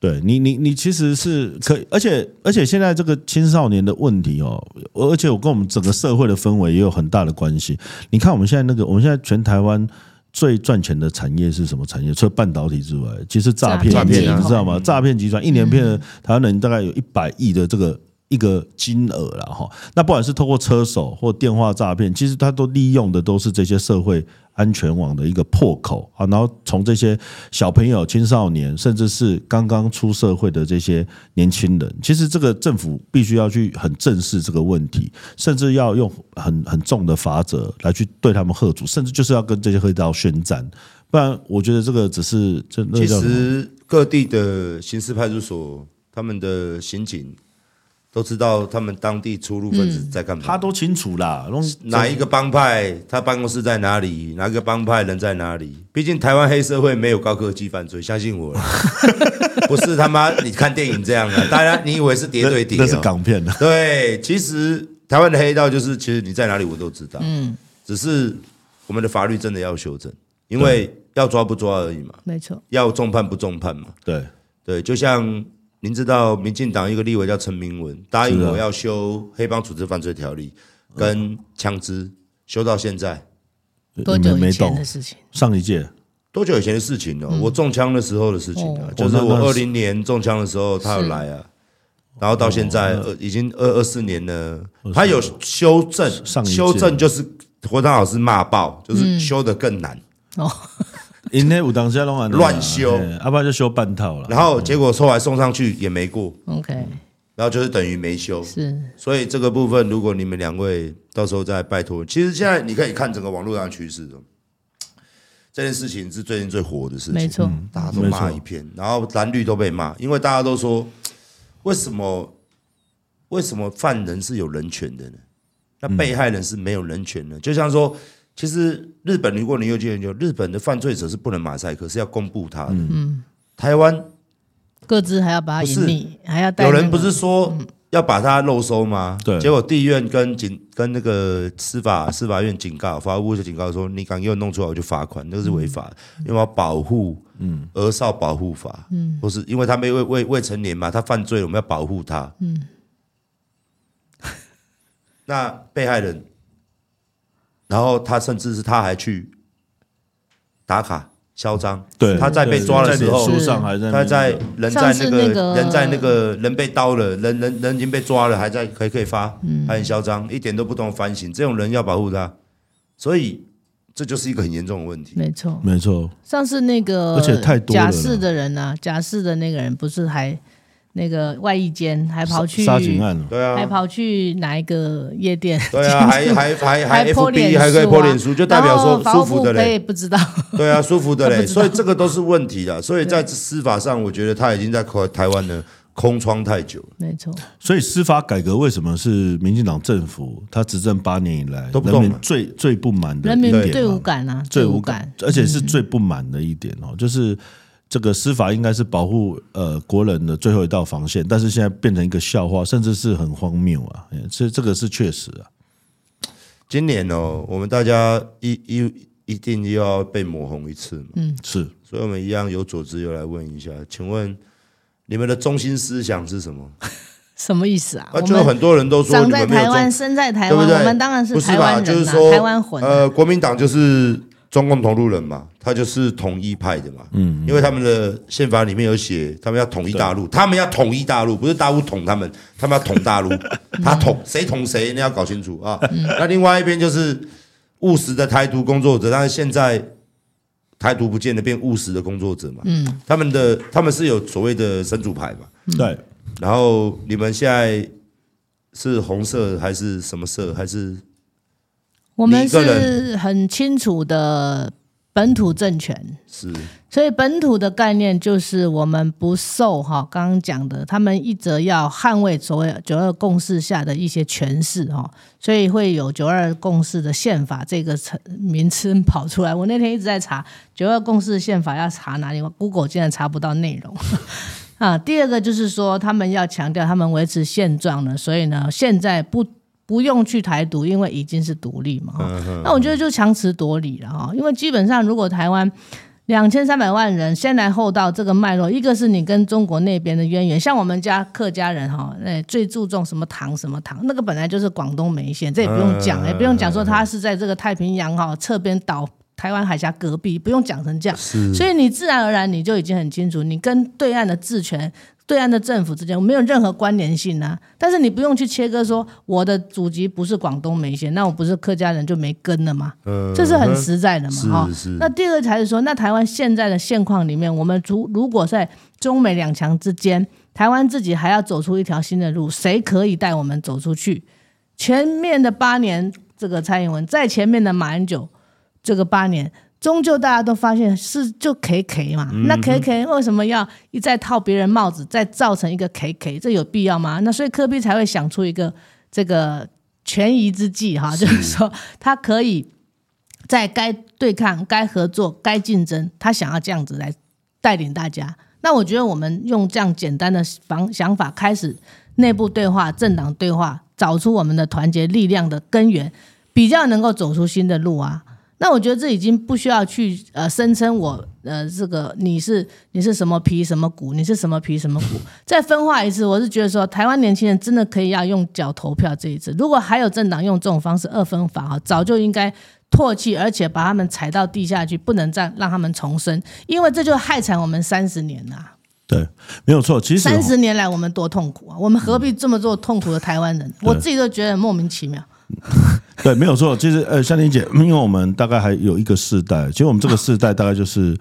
对你，你你其实是可以，而且而且现在这个青少年的问题哦，而且我跟我们整个社会的氛围也有很大的关系。你看我们现在那个，我们现在全台湾最赚钱的产业是什么产业？除了半导体之外，其实诈骗，诈骗你知道吗？诈骗集团一年骗了台湾人大概有一百亿的这个。一个金额了哈，那不管是透过车手或电话诈骗，其实他都利用的都是这些社会安全网的一个破口啊，然后从这些小朋友、青少年，甚至是刚刚出社会的这些年轻人，其实这个政府必须要去很正视这个问题，甚至要用很很重的法则来去对他们喝阻，甚至就是要跟这些黑道宣战，不然我觉得这个只是真的。其实各地的刑事派出所他们的刑警。都知道他们当地出入分子在干嘛，他都清楚啦。哪一个帮派，他办公室在哪里？哪个帮派人在哪里？毕竟台湾黑社会没有高科技犯罪，相信我。不是他妈，你看电影这样的，大家你以为是叠对谍？那是港片的。对，其实台湾的黑道就是，其实你在哪里我都知道。嗯，只是我们的法律真的要修正，因为要抓不抓而已嘛。没错，要重判不重判嘛。对对，就像。您知道，民进党一个立委叫陈明文，答应我要修黑帮组织犯罪条例跟枪支，修到现在。多久以前的事情？上一届。多久以前的事情呢？我中枪的时候的事情啊，就是我二零年中枪的时候，他有来啊，然后到现在已经二二四年了，他有修正，修正就是国昌老师骂爆，就是修的更难。哦。因为有当时拢乱修，要不然就修半套了。然后结果后来送上去也没过。OK，然后就是等于没修。是，所以这个部分，如果你们两位到时候再拜托，其实现在你可以看整个网络上的趋势，这件事情是最近最火的事情。没错，大家都骂一片，然后蓝绿都被骂，因为大家都说，为什么为什么犯人是有人权的呢？那被害人是没有人权的，就像说。其实日本，如果你有去研究，日本的犯罪者是不能马赛克，是要公布他的。嗯，台湾各自还要把他隐匿，还要有人不是说要把他漏收吗？对。结果地院跟警跟那个司法司法院警告，法务部就警告说，你敢给我弄出来，我就罚款，那个是违法的，因为要保护嗯儿少保护法，嗯，不是因为他没未未未成年嘛，他犯罪了，我们要保护他。嗯。那被害人。然后他甚至是他还去打卡嚣张，对，他在被抓的时候，他在人在那个人在那个人被刀了，人人人已经被抓了，还在可以可以发，还很嚣张，一点都不懂反省，这种人要保护他，所以这就是一个很严重的问题。没错，没错。上次那个而且太多假释的人呢，假释的那个人不是还。那个外衣间还跑去杀警案，对啊，还跑去哪一个夜店？对啊，还还还还 FB 还可以 po 脸书，就代表说舒服的嘞，不知道。对啊，舒服的嘞，所以这个都是问题的。所以在司法上，我觉得他已经在台湾的空窗太久了。没错。所以司法改革为什么是民进党政府他执政八年以来人民最最不满的？人民最无感啊，最无感，而且是最不满的一点哦，就是。这个司法应该是保护呃国人的最后一道防线，但是现在变成一个笑话，甚至是很荒谬啊！这这个是确实啊。今年哦，我们大家一一一定又要被抹红一次嘛。嗯，是。所以我们一样有组织又来问一下，请问你们的中心思想是什么？什么意思啊？啊，就很多人都说长在台湾，生在台湾，对对我们当然是台湾人、啊、就是说台湾魂、啊。呃，国民党就是。中共同路人嘛，他就是统一派的嘛，嗯，因为他们的宪法里面有写，他们要统一大陆，他们要统一大陆，不是大陆统他们，他们要统大陆，他统谁统谁，你要搞清楚啊。那另外一边就是务实的台独工作者，但是现在台独不见得变务实的工作者嘛，嗯，他们的他们是有所谓的神主牌嘛，对，然后你们现在是红色还是什么色还是？我们是很清楚的本土政权，是，所以本土的概念就是我们不受哈刚刚讲的，他们一则要捍卫所谓九二共识下的一些权势哈，所以会有九二共识的宪法这个称名称跑出来。我那天一直在查九二共识宪法要查哪里，Google 竟然查不到内容 啊。第二个就是说，他们要强调他们维持现状呢，所以呢，现在不。不用去台独，因为已经是独立嘛。那我觉得就强词夺理了哈。因为基本上，如果台湾两千三百万人先来后到这个脉络，一个是你跟中国那边的渊源，像我们家客家人哈，哎，最注重什么糖什么糖，那个本来就是广东梅县，这也不用讲，也、嗯、不用讲说他是在这个太平洋哈侧边岛。台湾海峡隔壁，不用讲成这样，所以你自然而然你就已经很清楚，你跟对岸的治权、对岸的政府之间没有任何关联性啊。但是你不用去切割说我的祖籍不是广东梅县，那我不是客家人就没根了吗？嗯，这是很实在的嘛，哈。那第二个才是说，那台湾现在的现况里面，我们如如果在中美两强之间，台湾自己还要走出一条新的路，谁可以带我们走出去？前面的八年，这个蔡英文在前面的马英九。这个八年，终究大家都发现是就 K K 嘛，嗯、那 K K 为什么要一再套别人帽子，再造成一个 K K？这有必要吗？那所以科比才会想出一个这个权宜之计哈，就是说他可以在该对抗、该合作、该竞争，他想要这样子来带领大家。那我觉得我们用这样简单的方想法开始内部对话、政党对话，找出我们的团结力量的根源，比较能够走出新的路啊。那我觉得这已经不需要去呃声称我呃这个你是你是什么皮什么骨，你是什么皮什么骨，再分化一次，我是觉得说台湾年轻人真的可以要用脚投票这一次。如果还有政党用这种方式二分法哈，早就应该唾弃，而且把他们踩到地下去，不能再让他们重生，因为这就害惨我们三十年呐。对，没有错。其实三十年来我们多痛苦啊，我们何必这么做痛苦的台湾人？嗯、我自己都觉得莫名其妙。对，没有错。其实，呃，香玲姐，因为我们大概还有一个世代，其实我们这个世代大概就是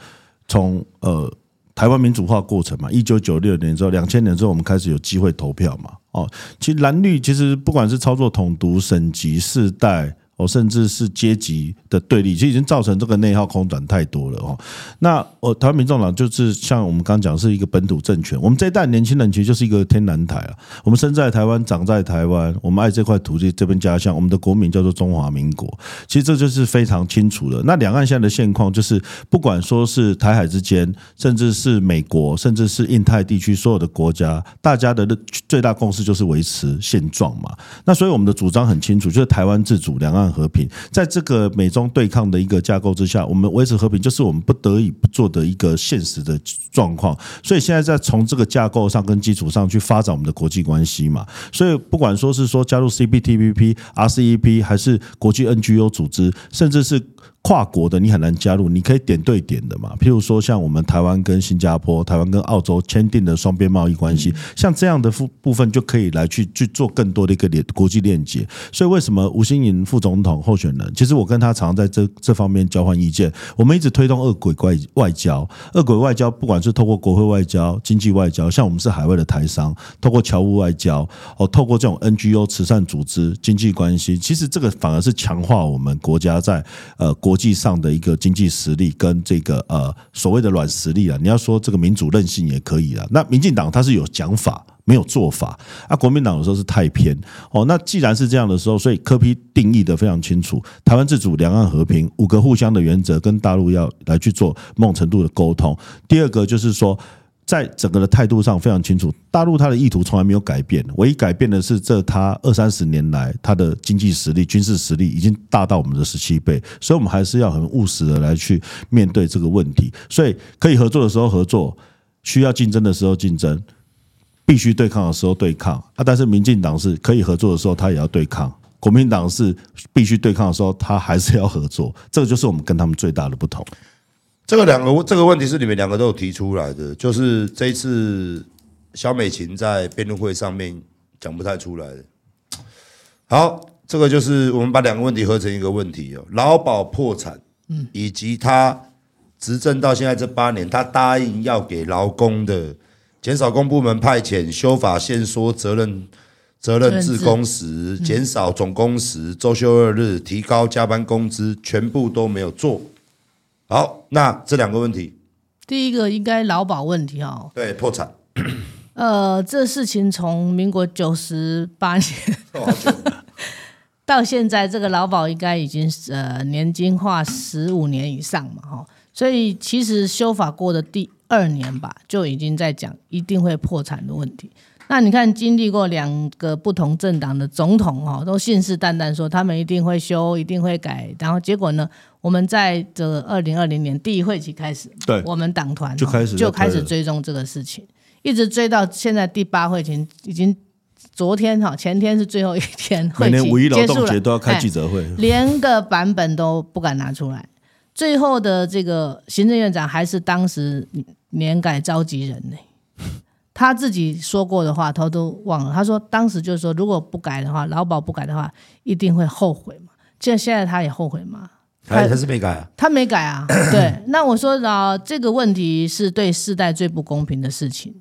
从呃台湾民主化过程嘛，一九九六年之后，两千年之后，我们开始有机会投票嘛。哦，其实蓝绿其实不管是操作统独、省级世代。甚至是阶级的对立，其实已经造成这个内耗空转太多了哦。那我台湾民众党就是像我们刚讲，是一个本土政权。我们这一代年轻人其实就是一个天然台啊。我们生在台湾，长在台湾，我们爱这块土地，这边家乡。我们的国名叫做中华民国。其实这就是非常清楚的。那两岸现在的现况就是，不管说是台海之间，甚至是美国，甚至是印太地区所有的国家，大家的最大共识就是维持现状嘛。那所以我们的主张很清楚，就是台湾自主，两岸。和平，在这个美中对抗的一个架构之下，我们维持和平就是我们不得已不做的一个现实的状况。所以现在在从这个架构上跟基础上去发展我们的国际关系嘛。所以不管说是说加入 CPTPP、RCEP，还是国际 NGO 组织，甚至是。跨国的你很难加入，你可以点对点的嘛。譬如说，像我们台湾跟新加坡、台湾跟澳洲签订的双边贸易关系，像这样的部部分就可以来去去做更多的一个连国际链接。所以，为什么吴欣盈副总统候选人，其实我跟他常常在这这方面交换意见。我们一直推动二轨外外交，二轨外交不管是透过国会外交、经济外交，像我们是海外的台商，透过侨务外交，哦，透过这种 NGO 慈善组织经济关系，其实这个反而是强化我们国家在呃国。国际上的一个经济实力跟这个呃所谓的软实力啊，你要说这个民主韧性也可以啊。那民进党它是有讲法没有做法啊，国民党有时候是太偏哦。那既然是这样的时候，所以柯批定义的非常清楚，台湾自主、两岸和平五个互相的原则，跟大陆要来去做某程度的沟通。第二个就是说。在整个的态度上非常清楚，大陆它的意图从来没有改变，唯一改变的是这它二三十年来它的经济实力、军事实力已经大到我们的十七倍，所以我们还是要很务实的来去面对这个问题。所以可以合作的时候合作，需要竞争的时候竞争，必须对抗的时候对抗啊。但是民进党是可以合作的时候，他也要对抗；国民党是必须对抗的时候，他还是要合作。这个就是我们跟他们最大的不同。这个两个这个问题是你们两个都有提出来的，就是这一次萧美琴在辩论会上面讲不太出来的。好，这个就是我们把两个问题合成一个问题哦，劳保破产，嗯，以及他执政到现在这八年，他答应要给劳工的减少公部门派遣、修法限缩责任责任制工时、减少总工时、周休二日、提高加班工资，全部都没有做。好，那这两个问题，第一个应该劳保问题哦，对，破产。呃，这事情从民国九十八年 到现在，这个劳保应该已经呃年金化十五年以上嘛哈，所以其实修法过的第二年吧，就已经在讲一定会破产的问题。那你看，经历过两个不同政党的总统哈，都信誓旦旦说他们一定会修，一定会改，然后结果呢，我们在这二零二零年第一会期开始，对，我们党团就开始就开始追踪这个事情，一直追到现在第八会期，已经昨天哈前天是最后一天会期，每年五一劳动节都要开记者会，连个版本都不敢拿出来。最后的这个行政院长还是当时年改召集人呢，他自己说过的话，他都忘了。他说当时就是说，如果不改的话，劳保不改的话，一定会后悔嘛。现现在他也后悔吗？他他是没改啊，他没改啊。对，那我说啊，这个问题是对世代最不公平的事情。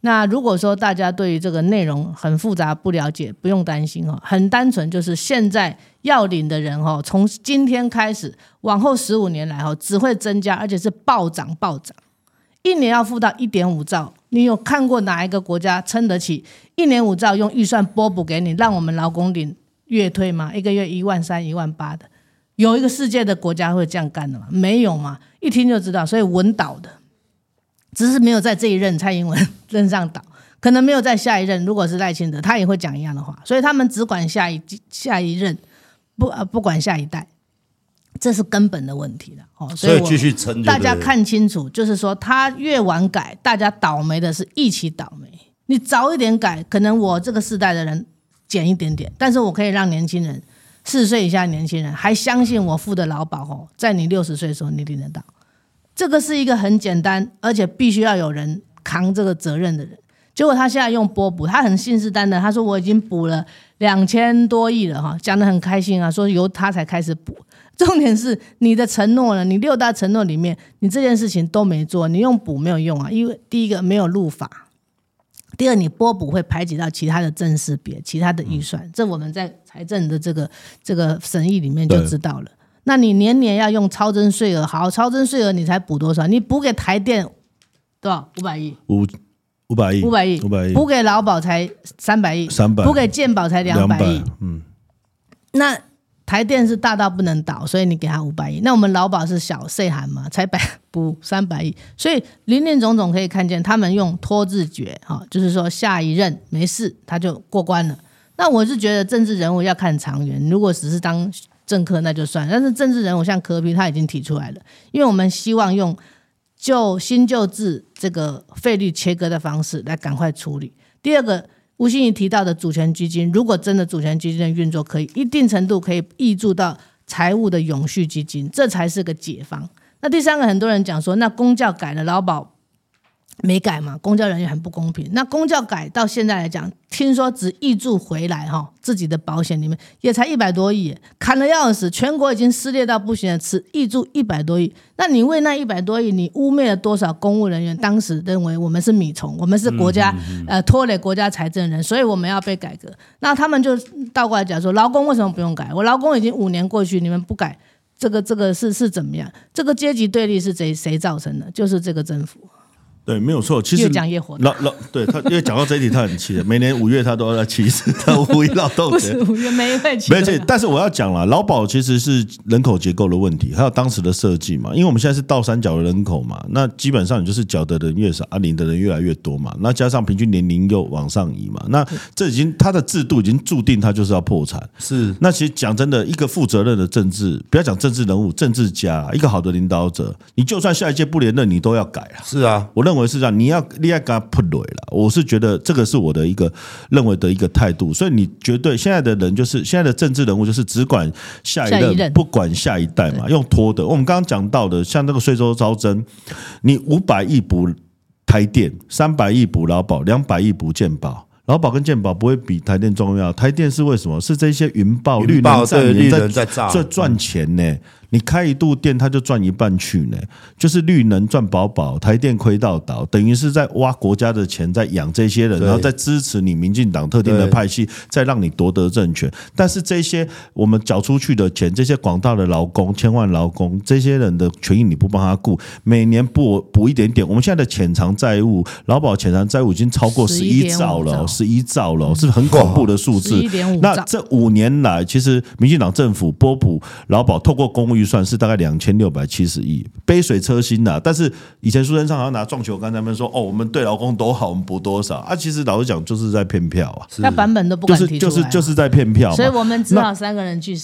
那如果说大家对于这个内容很复杂不了解，不用担心哦，很单纯，就是现在要领的人哦，从今天开始往后十五年来哦，只会增加，而且是暴涨暴涨，一年要付到一点五兆。你有看过哪一个国家撑得起一年五兆用预算拨补给你，让我们劳工领月退吗？一个月一万三、一万八的，有一个世界的国家会这样干的吗？没有嘛，一听就知道，所以稳倒的。只是没有在这一任蔡英文 任上倒，可能没有在下一任。如果是赖清德，他也会讲一样的话。所以他们只管下一下一任，不呃不管下一代，这是根本的问题了哦。所以继续撑，大家看清楚，就是说他越晚改，大家倒霉的是一起倒霉。你早一点改，可能我这个世代的人减一点点，但是我可以让年轻人四十岁以下年轻人还相信我付的劳保哦，在你六十岁的时候你领得到。这个是一个很简单，而且必须要有人扛这个责任的人。结果他现在用波补，他很信誓旦旦，他说我已经补了两千多亿了哈，讲得很开心啊，说由他才开始补。重点是你的承诺呢，你六大承诺里面，你这件事情都没做，你用补没有用啊，因为第一个没有入法，第二你拨补会排挤到其他的正式别、其他的预算，这我们在财政的这个这个审议里面就知道了。那你年年要用超征税额，好，超征税额你才补多少？你补给台电多少？五百亿，五五百亿，五百亿，五百亿，补给劳保才三百亿，三百，补给健保才两百亿，嗯。那台电是大到不能倒，所以你给他五百亿。那我们劳保是小细汉嘛，才百 补三百亿。所以林林总总可以看见，他们用拖字诀，哈，就是说下一任没事他就过关了。那我是觉得政治人物要看长远，如果只是当。政客那就算，但是政治人物像柯比他已经提出来了，因为我们希望用旧新旧制这个费率切割的方式来赶快处理。第二个，吴欣怡提到的主权基金，如果真的主权基金的运作可以一定程度可以挹注到财务的永续基金，这才是个解放。那第三个，很多人讲说，那公教改了劳保。没改嘛，公教人员很不公平。那公教改到现在来讲，听说只挹注回来哈，自己的保险里面也才一百多亿，砍的要死，全国已经撕裂到不行了，只挹注一百多亿。那你为那一百多亿，你污蔑了多少公务人员？当时认为我们是米虫，我们是国家、嗯嗯嗯、呃拖累国家财政人，所以我们要被改革。那他们就倒过来讲说，劳工为什么不用改？我劳工已经五年过去，你们不改，这个这个是是怎么样？这个阶级对立是谁谁造成的？就是这个政府。对，没有错。其实越讲越火。老老对他，因为讲到这一题，他很气的。每年五月他都要气死，他五一劳动节。不是五月没会气。没气，但是我要讲了，劳保其实是人口结构的问题，还有当时的设计嘛。因为我们现在是倒三角的人口嘛，那基本上你就是缴的人越少，啊领的人越来越多嘛。那加上平均年龄又往上移嘛，那这已经他的制度已经注定他就是要破产。是。那其实讲真的，一个负责任的政治，不要讲政治人物，政治家，一个好的领导者，你就算下一届不连任，你都要改啊。是啊，我认为是这样，你要。你爱给他扑雷了，我是觉得这个是我的一个认为的一个态度，所以你绝对现在的人就是现在的政治人物就是只管下一任，一任不管下一代嘛，用拖的。我们刚刚讲到的，像那个税收招征，你五百亿补台电，三百亿补劳保，两百亿补健保，劳保跟健保不会比台电重要。台电是为什么？是这些云豹、绿能在在赚钱呢？你开一度电，他就赚一半去呢，就是绿能赚饱饱，台电亏到倒，等于是在挖国家的钱，在养这些人，然后再支持你民进党特定的派系，再让你夺得政权。但是这些我们缴出去的钱，这些广大的劳工，千万劳工，这些人的权益你不帮他顾，每年补补一点点。我们现在的潜藏债务，劳保潜藏债务已经超过十一兆了，十一兆了，是很恐怖的数字。那这五年来，其实民进党政府拨补劳保，透过公务目预算是大概两千六百七十亿，杯水车薪呐。但是以前苏贞昌好像拿撞球杆，他们说哦，我们对劳工多好，我们补多少啊？其实老实讲，就是在骗票啊。那版本都不敢提出来，就是就是就是在骗票。所以我们只好三个人去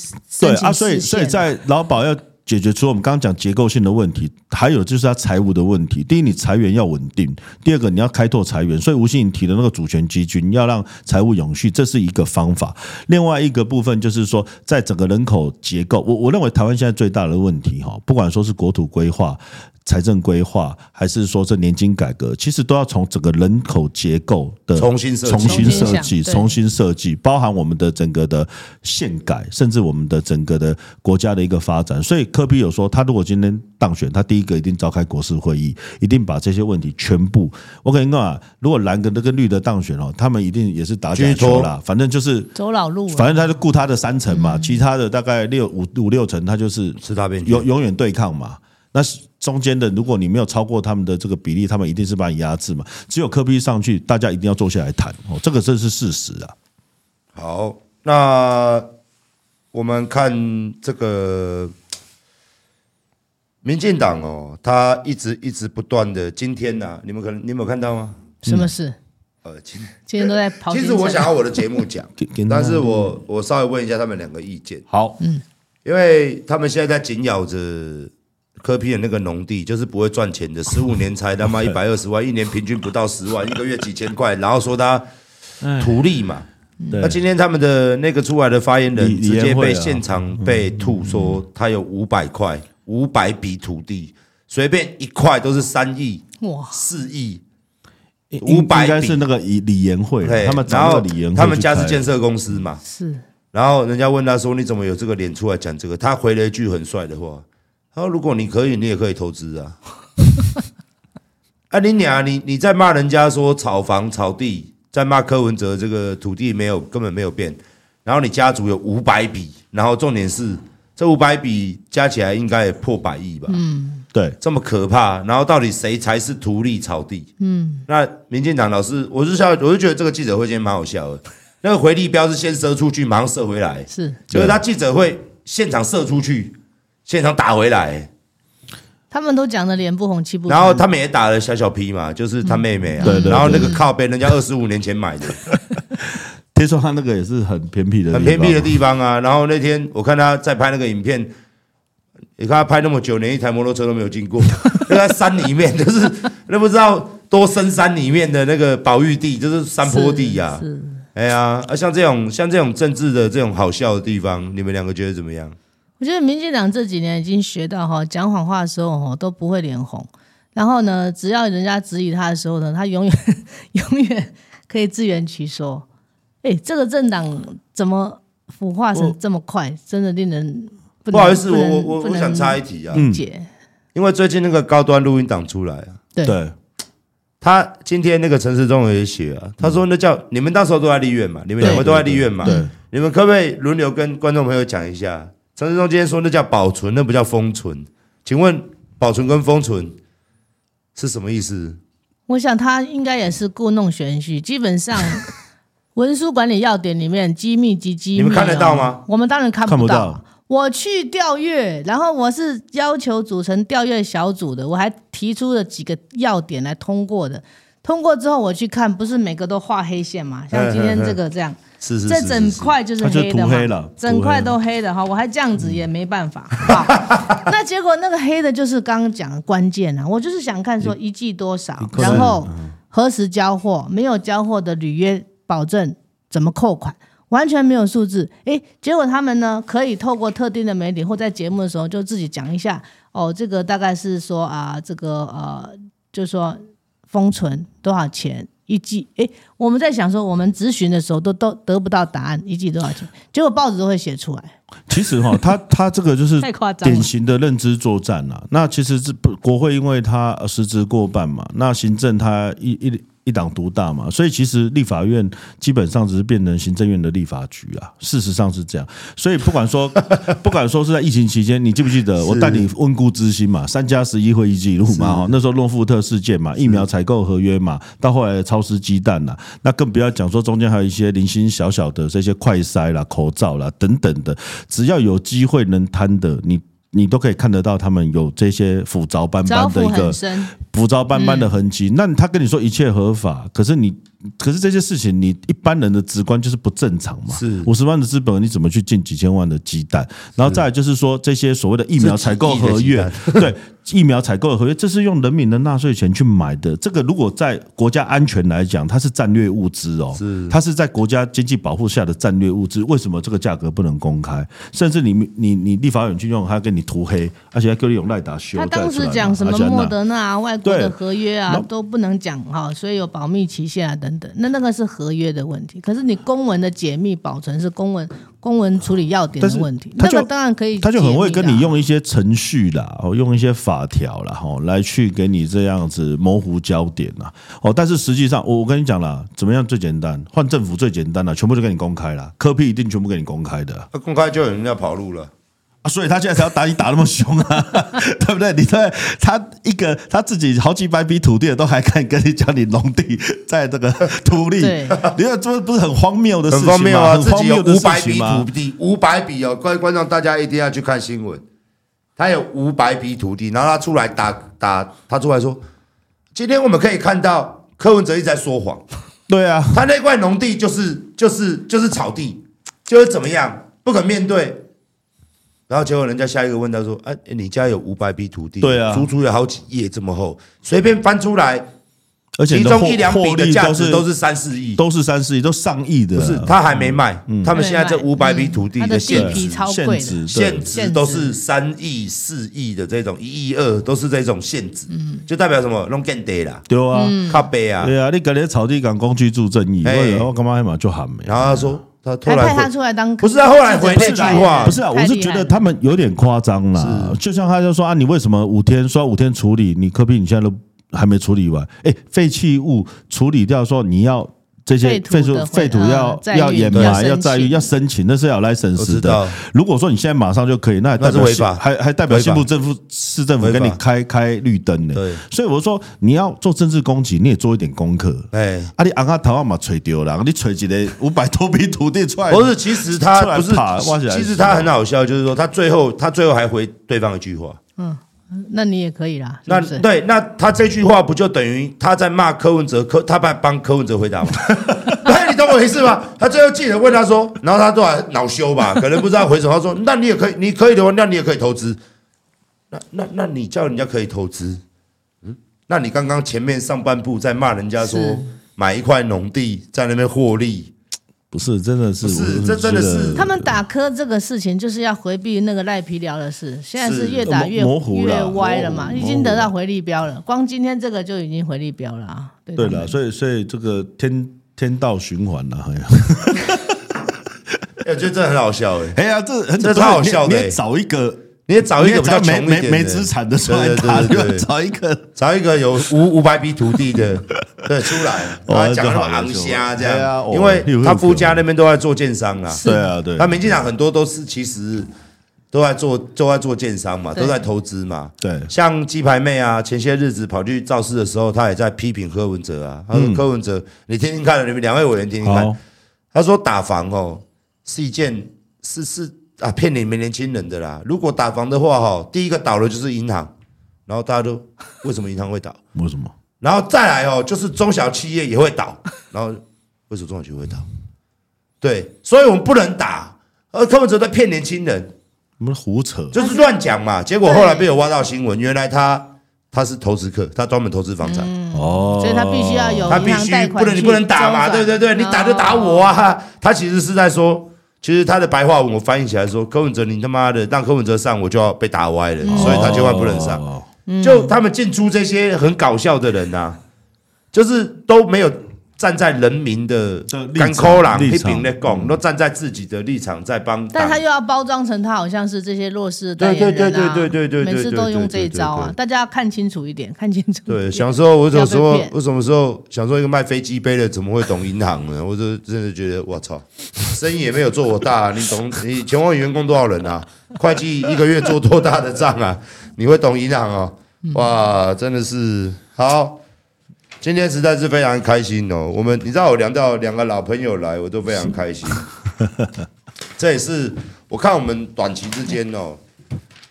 对啊，所以所以在劳保要。解决除了我们刚刚讲结构性的问题，还有就是它财务的问题。第一，你裁员要稳定；第二个，你要开拓财源。所以吴欣盈提的那个主权基金，要让财务永续，这是一个方法。另外一个部分就是说，在整个人口结构，我我认为台湾现在最大的问题哈，不管说是国土规划。财政规划，还是说这年金改革，其实都要从整个人口结构的重新设计、重新设计、重新设计，包含我们的整个的宪改，甚至我们的整个的国家的一个发展。所以科比有说，他如果今天当选，他第一个一定召开国事会议，一定把这些问题全部。我跟你讲啊，如果蓝的跟绿的当选哦，他们一定也是打假球啦，反正就是走老路，反正他就顾他的三成嘛，其他的大概六五五六成，他就是吃大便，永永远对抗嘛。那是中间的，如果你没有超过他们的这个比例，他们一定是把你压制嘛。只有柯比上去，大家一定要坐下来谈哦，这个这是事实啊。好，那我们看这个民进党哦，他一直一直不断的，今天呢、啊，你们可能你有没有看到吗？什么事？呃，今天今天都在 跑。其实我想要我的节目讲，但是我我稍微问一下他们两个意见。好，嗯。因为他们现在在紧咬着柯 P 的那个农地，就是不会赚钱的，十五年才他妈 一百二十万，一年平均不到十万，一个月几千块，然后说他图利嘛。那今天他们的那个出来的发言人直接被现场被吐说他有五百块，五百笔土地，随便一块都是三亿哇，四亿，五百笔。应该是那个李李延惠，他们然后他们家是建设公司嘛，是。然后人家问他说：“你怎么有这个脸出来讲这个？”他回了一句很帅的话：“他说如果你可以，你也可以投资啊。”啊，你俩，你你在骂人家说炒房炒地，在骂柯文哲这个土地没有根本没有变，然后你家族有五百笔，然后重点是这五百笔加起来应该也破百亿吧？嗯，对，这么可怕。然后到底谁才是图利炒地？嗯，那民进党老师，我是笑，我就觉得这个记者会今天蛮好笑的。那个回力镖是先射出去，马上射回来，是，就是他记者会现场射出去，现场打回来。他们都讲的脸不红气不，然后他们也打了小小 P 嘛，就是他妹妹啊，对对。然后那个靠背，人家二十五年前买的，听说他那个也是很偏僻的，很偏僻的地方啊。然后那天我看他在拍那个影片，你看他拍那么久，连一台摩托车都没有经过，就在山里面，就是那不知道多深山里面的那个保育地，就是山坡地呀。是。哎呀，啊，像这种像这种政治的这种好笑的地方，你们两个觉得怎么样？我觉得民进党这几年已经学到哈，讲谎话的时候哈都不会脸红，然后呢，只要人家质疑他的时候呢，他永远 永远可以自圆其说。哎，这个政党怎么腐化成这么快？真的令人不，不好意思，我我我我想插一题啊，姐，因为最近那个高端录音档出来啊，对。对他今天那个陈时中也写啊，他说那叫你们到时候都在立院嘛，你们两个都在立院嘛，你们可不可以轮流跟观众朋友讲一下？陈世忠今天说那叫保存，那不叫封存，请问保存跟封存是什么意思？我想他应该也是故弄玄虚，基本上 文书管理要点里面机密及机密，你们看得到吗？我们当然看不到。看不到我去调阅，然后我是要求组成调阅小组的，我还提出了几个要点来通过的。通过之后我去看，不是每个都画黑线嘛？像今天这个这样，是是，这整块就是黑的嘛，整块都黑的哈，我还这样子也没办法。好，那结果那个黑的就是刚刚讲的关键啊，我就是想看说一季多少，然后何时交货，没有交货的履约保证怎么扣款。完全没有数字，诶，结果他们呢可以透过特定的媒体或在节目的时候就自己讲一下，哦，这个大概是说啊，这个呃，就是说封存多少钱一季？哎，我们在想说，我们咨询的时候都都得不到答案，一季多少钱？结果报纸都会写出来。其实哈、哦，他他这个就是 典型的认知作战啊。那其实是国会，因为他实职过半嘛，那行政他一一。一党独大嘛，所以其实立法院基本上只是变成行政院的立法局啊。事实上是这样，所以不管说 不管说是在疫情期间，你记不记得我带你温故知新嘛？三加十一会议记录嘛？那时候诺富特事件嘛，疫苗采购合约嘛，到后来的超市鸡蛋呐，那更不要讲说中间还有一些零星小小的这些快筛啦、口罩啦等等的，只要有机会能贪的，你你都可以看得到他们有这些斧凿斑斑的一个斧凿斑斑的痕迹。那他跟你说一切合法，可是你。可是这些事情，你一般人的直观就是不正常嘛。是五十万的资本，你怎么去进几千万的鸡蛋？然后再来就是说，这些所谓的疫苗采购合约，对疫苗采购的合约，这是用人民的纳税钱去买的。这个如果在国家安全来讲，它是战略物资哦，是它是在国家经济保护下的战略物资。为什么这个价格不能公开？甚至你你你立法院去用，还要给你涂黑，而且还给你用赖达修。他当时讲什么莫德纳外国的合约啊，都不能讲哈，所以有保密期限啊等。那那个是合约的问题，可是你公文的解密保存是公文公文处理要点的问题，那个当然可以，他就很会跟你用一些程序啦，哦，用一些法条啦，哦，来去给你这样子模糊焦点啦，哦，但是实际上，我我跟你讲啦，怎么样最简单？换政府最简单了，全部就给你公开了，科批一定全部给你公开的，那公开就有人要跑路了。啊，所以他现在才要打你打那么凶啊，对不对？你在他一个他自己好几百笔土地都还敢跟你讲你农地在这个 土地，你看这不是很荒谬的事情吗？很荒谬啊！自己有五百笔土地，五百笔哦，各位观众大家一定要去看新闻。他有五百笔土地，然后他出来打打，他出来说，今天我们可以看到柯文哲一直在说谎。对啊，他那块农地就是就是就是草地，就是怎么样不可面对。然后结果人家下一个问他说：“哎，你家有五百笔土地，对啊，足足有好几页这么厚，随便翻出来，而且其中一两笔的价值都是三四亿，都是三四亿，都上亿的。不是，他还没卖，他们现在这五百笔土地的现值，现值，现值都是三亿、四亿的这种，一亿二都是这种现值，就代表什么？弄更低啦，对啊，靠北啊，对啊，你搞点草地港工具住正义，我干嘛嘛就喊没？然后他说。”他后来派他出来当不是他后来回那句话不是啊，我是觉得他们有点夸张啦。就像他就说啊，你为什么五天说五天处理？你科比你现在都还没处理完？哎，废弃物处理掉说你要。这些废土废土要要掩埋，要在于要申请，那是要来审视的。如果说你现在马上就可以，那代表还还代表新部政府市政府给你开开绿灯呢。对，所以我说你要做政治攻击，你也做一点功课。哎，啊，你昂阿头嘛吹丢了，你吹几个五百多笔土地出来？不是，其实他不是，其实他很好笑，就是说他最后他最后还回对方一句话。嗯。那你也可以啦。那对，那他这句话不就等于他在骂柯文哲？柯他帮帮柯文哲回答吗？哎，你懂我意思吗？他最后记者问他说，然后他都还恼羞吧，可能不知道回什么。他说：“那你也可以，你可以的话，那你也可以投资。那那那你叫人家可以投资？嗯，那你刚刚前面上半部在骂人家说买一块农地在那边获利。”不是，真的是，不是，这真的是。他们打磕这个事情，就是要回避那个赖皮聊的事。现在是越打越模糊越歪了嘛，已经得到回力标了。光今天这个就已经回力标了啊。对了，所以所以这个天天道循环了，好像。我觉得这很好笑哎。哎呀，这很这超好笑的。你找一个。你也找一个比较没没没资产的出来打，找一个。找一个有五五百笔土地的 对出来，然后讲那么昂虾这样，因为他夫家那边都在做建商啊，对啊对，他民进党很多都是其实都在做都在做建商嘛，都在投资嘛，对，像鸡排妹啊，前些日子跑去造势的时候，他也在批评柯文哲啊，他说柯文哲，你听听看，你们两位委员听听看，他说打房哦是一件是是。啊，骗你们年轻人的啦！如果打房的话，哈，第一个倒的就是银行，然后大家都为什么银行会倒？为什么？然后再来哦，就是中小企业也会倒，然后为什么中小企业会倒？对，所以我们不能打。而柯文哲在骗年轻人，我们胡扯，就是乱讲嘛。结果后来被我挖到新闻，原来他他是投资客，他专门投资房产哦，所以他必须要有，他必须不能你不能打嘛，对对对，你打就打我啊！他其实是在说。其实他的白话文我翻译起来说，柯文哲你他妈的让柯文哲上，我就要被打歪了，所以他千万不能上。就他们进出这些很搞笑的人呐，就是都没有。站在人民的干扣狼一边来讲，都站在自己的立场在帮，但他又要包装成他好像是这些弱势的代言人啊，对对对对对，每次都用这一招啊，大家要看清楚一点，看清楚。对，想说我有时候我什么时候想说一个卖飞机杯的怎么会懂银行呢？我就真的觉得我操，生意也没有做我大，你懂？你全网员工多少人啊？会计一个月做多大的账啊？你会懂银行啊？哇，真的是好。今天实在是非常开心哦！我们你知道我聊到两个老朋友来，我都非常开心。这也是我看我们短期之间哦，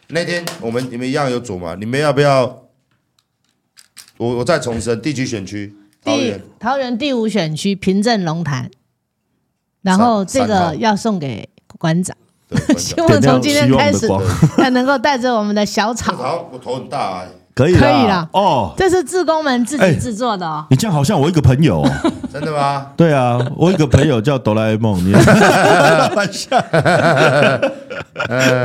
那天我们你们一样有组嘛？你们要不要？我我再重申，地区选区桃园桃园第五选区平镇龙潭，然后这个要送给馆长，希望 从今天开始，他能够带着我们的小草。好，我头很大哎。可以可以啦哦，这是志工们自己制作的哦。你这样好像我一个朋友，真的吗？对啊，我一个朋友叫哆啦 A 梦，你开玩笑。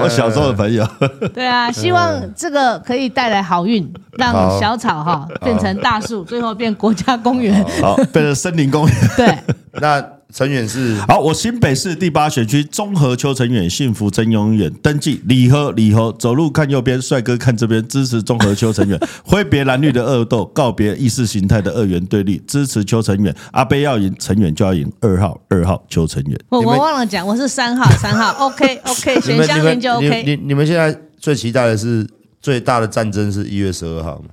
我小时候的朋友。对啊，希望这个可以带来好运，让小草哈变成大树，最后变国家公园，好变成森林公园。对，那。成远是好，我新北市第八选区综合邱成远幸福真永远登记礼盒礼盒，走路看右边，帅哥看这边，支持综合邱成远，挥别蓝绿的恶斗，告别意识形态的二元对立，支持邱成远，阿贝要赢，成远就要赢，二号二号邱成远。我我忘了讲，我是三号三号，OK OK，选乡民就 OK 你。你你们现在最期待的是最大的战争是一月十二号吗？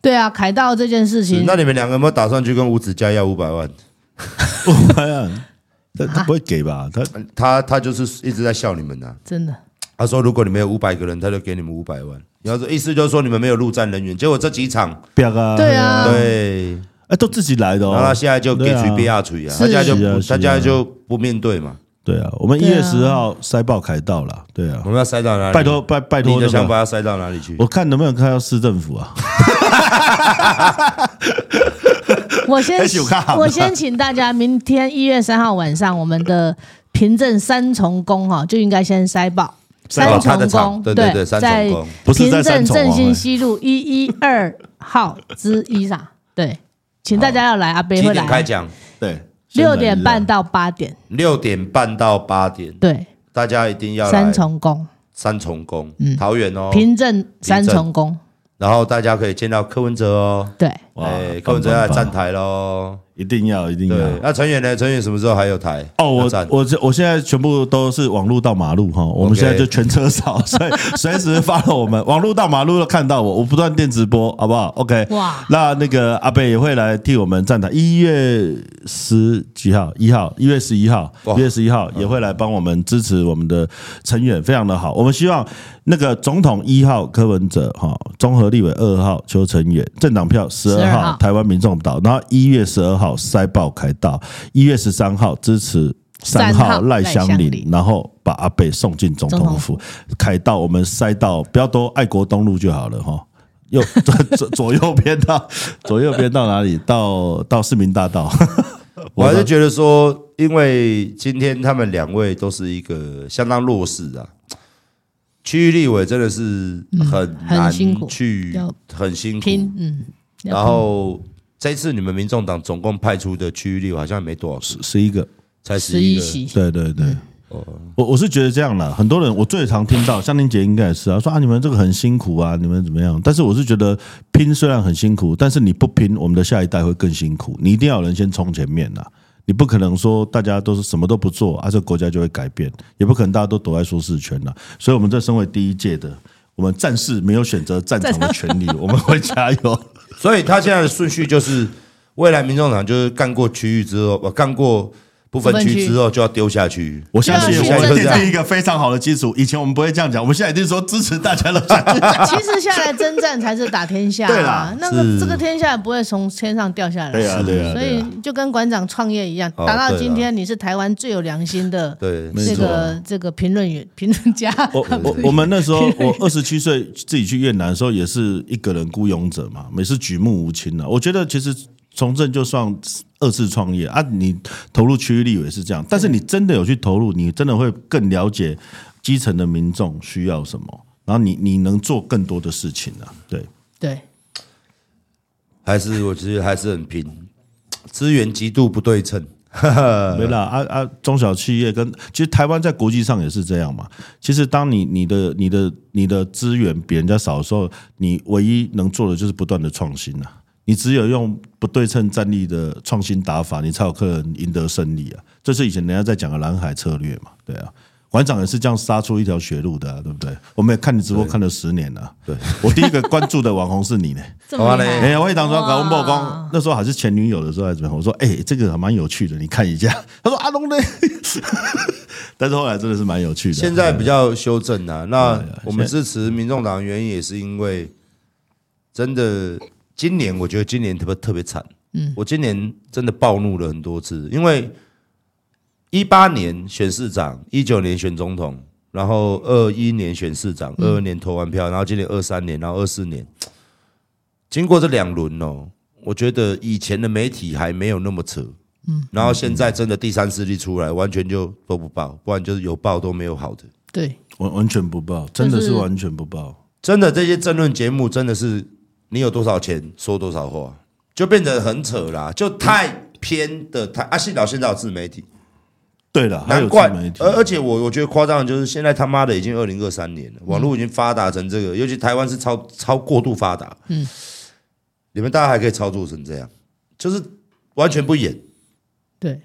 对啊，凯道这件事情，那你们两个有没有打算去跟吴子嘉要五百万？五百万，他他不会给吧？他他他就是一直在笑你们呐、啊，真的。他说如果你们有五百个人，他就给你们五百万。然后意思就是说你们没有陆战人员，结果这几场，对啊，对啊，对，哎，都自己来的哦。然后他现在就给去比亚锤啊，他现在就他现在就不面对嘛。对啊，我们一月十号塞爆凯道了。对啊，我们要塞到哪里？拜托拜拜托，你的想法要塞到哪里去？我看能不能看到市政府啊。我先我先请大家，明天一月三号晚上，我们的凭证三重宫哈就应该先塞爆。三重宫，对对对，在平镇振兴西路一一二号之一上，对，请大家要来，阿贝会来。开讲，对，六点半到八点，六点半到八点，对，大家一定要来三重宫，三重宫，嗯，桃园哦，平镇三重宫。然后大家可以见到柯文哲哦，对，哎，柯文哲要站台喽。一定要，一定要。那陈远呢？陈远什么时候还有台？哦，我我我现在全部都是网路到马路哈，我们现在就全车扫，所以随时发了我们网路到马路都看到我，我不断电直播，好不好？OK。哇，那那个阿贝也会来替我们站台，一月十几号？一号？一月十一号？一月十一号也会来帮我们支持我们的成远，非常的好。我们希望那个总统一号柯文哲哈，综合立委二号邱成远，政党票十二号台湾民众党，然后一月十二号。塞爆凯道，一月十三号支持三号赖香林，然后把阿北送进总统府。凯道我们塞到不要多爱国东路就好了哈，右 左左右边到 左右边到哪里？到到市民大道。我还是觉得说，因为今天他们两位都是一个相当弱势啊，区域立委真的是很难去很辛苦，嗯，然后。这一次你们民众党总共派出的区域立委好像没多少，十十一个，才十一个。对对对，哦，我我是觉得这样啦，很多人我最常听到，香伶姐应该也是啊，说啊你们这个很辛苦啊，你们怎么样？但是我是觉得拼虽然很辛苦，但是你不拼，我们的下一代会更辛苦。你一定要有人先冲前面呐，你不可能说大家都是什么都不做啊，这个国家就会改变，也不可能大家都躲在舒适圈呐。所以，我们这身为第一届的，我们战士没有选择战场的权利，我们会加油。所以他现在的顺序就是，未来民众党就是干过区域之后，我干过。不分区之后就要丢下去，我相信我们这是一个非常好的基础。以前我们不会这样讲，我们现在一定说支持大家的。其实下来征战才是打天下，对啦，那个这个天下不会从天上掉下来，对啊对啊。所以就跟馆长创业一样，打到今天你是台湾最有良心的，对这个这个评论员 评论家。我我我们那时候我二十七岁自己去越南的时候，也是一个人孤勇者嘛，每次举目无亲啊。我觉得其实。从政就算二次创业啊，你投入区域立委是这样，但是你真的有去投入，你真的会更了解基层的民众需要什么，然后你你能做更多的事情啊，对。对，还是我觉得还是很拼，资源极度不对称，没啦啊啊，中小企业跟其实台湾在国际上也是这样嘛，其实当你你的你的你的资源比人家少的时候，你唯一能做的就是不断的创新啊。你只有用不对称战力的创新打法，你才有可能赢得胜利啊！这是以前人家在讲的蓝海策略嘛，对啊。馆长也是这样杀出一条血路的、啊，对不对？我们也看你直播看了十年了，对，我第一个关注的网红是你呢。怎么嘞！哎呀，我也当初搞曝光，那时候还是前女友的时候还是怎么样？我说，哎、欸，这个还蛮有趣的，你看一下。他说阿龙呢？但是后来真的是蛮有趣的。现在比较修正啊，那我们支持民众党的原因也是因为，真的今年我觉得今年特别特别惨。嗯，我今年真的暴怒了很多次，因为一八年选市长，一九年选总统，然后二一年选市长，二二年投完票，然后今年二三年，然后二四年，经过这两轮哦，我觉得以前的媒体还没有那么扯。嗯，然后现在真的第三势力出来，完全就都不报，不然就是有报都没有好的。对，完完全不报，真的是完全不报。真的这些政论节目真的是你有多少钱说多少话，就变得很扯啦，就太偏的太啊！幸好现在有自媒体，对了，难怪。而而且我我觉得夸张的就是现在他妈的已经二零二三年了，网络已经发达成这个，尤其台湾是超超过度发达。嗯，你们大家还可以操作成这样，就是完全不演。对，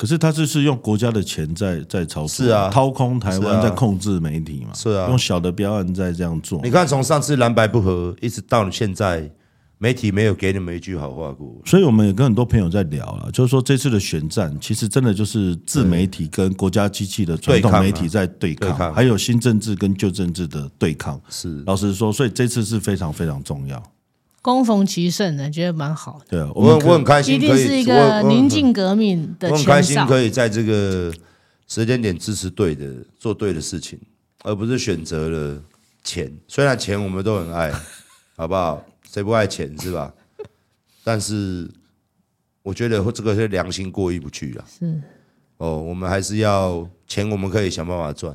可是他这是用国家的钱在在操作，是啊，掏空台湾在控制媒体嘛，是啊，用小的标案在这样做。你看，从上次蓝白不合一直到现在，媒体没有给你们一句好话过。所以我们也跟很多朋友在聊了，就是说这次的选战其实真的就是自媒体跟国家机器的传统媒体在对抗，还有新政治跟旧政治的对抗。是，老实说，所以这次是非常非常重要。恭逢其盛呢，觉得蛮好的。对啊，我我很开心，一定是一个宁静革命的。我很开心可以在这个时间点支持对的，做对的事情，而不是选择了钱。虽然钱我们都很爱，好不好？谁不爱钱是吧？但是我觉得这个是良心过意不去啊。是哦，我们还是要钱，我们可以想办法赚，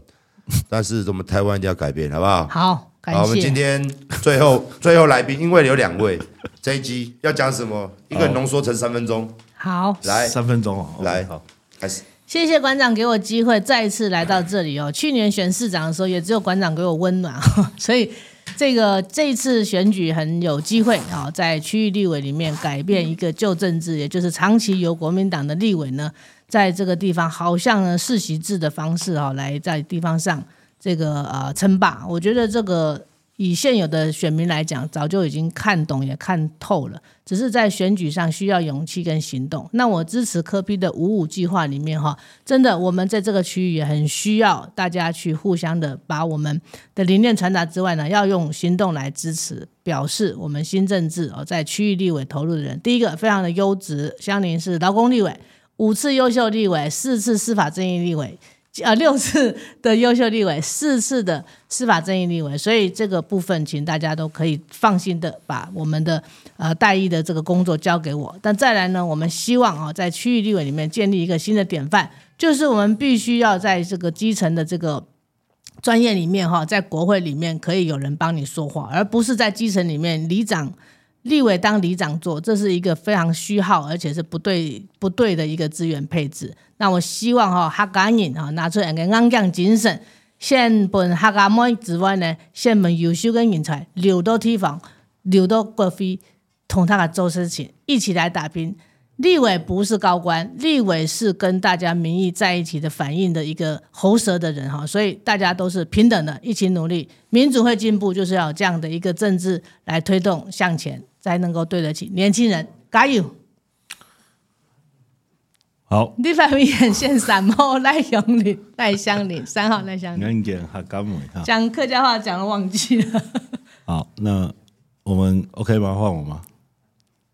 但是我们台湾一定要改变，好不好？好。好，我们今天最后 最后来宾，因为有两位，这一集要讲什么？一个浓缩成三分钟。好，来三分钟，来，好，开始。谢谢馆长给我机会再一次来到这里哦。去年选市长的时候，也只有馆长给我温暖，所以这个这一次选举很有机会啊，在区域立委里面改变一个旧政治，也就是长期由国民党的立委呢，在这个地方好像呢世袭制的方式哦，来在地方上。这个呃称霸，我觉得这个以现有的选民来讲，早就已经看懂也看透了，只是在选举上需要勇气跟行动。那我支持柯 P 的五五计划里面哈，真的我们在这个区域也很需要大家去互相的把我们的理念传达之外呢，要用行动来支持，表示我们新政治哦，在区域立委投入的人，第一个非常的优质，香伶是劳工立委，五次优秀立委，四次司法正义立委。呃，六次的优秀立委，四次的司法正义立委，所以这个部分，请大家都可以放心的把我们的呃代议的这个工作交给我。但再来呢，我们希望啊，在区域立委里面建立一个新的典范，就是我们必须要在这个基层的这个专业里面哈，在国会里面可以有人帮你说话，而不是在基层里面里长。立委当里长做，这是一个非常虚耗，而且是不对不对的一个资源配置。那我希望哈，客家人哈拿出两个硬颈精神，先本客家妹之外呢，先本优秀的人才留到地方，留到国会，同他做事情，一起来打拼。立委不是高官，立委是跟大家民意在一起的反映的一个喉舌的人哈，所以大家都是平等的，一起努力，民主会进步，就是要这样的一个政治来推动向前。才能够对得起年轻人，加油！好，你发明眼线三号赖香林，赖香林三号赖香林。讲客家话讲了忘记了。好，那我们 OK 吗？换我吗？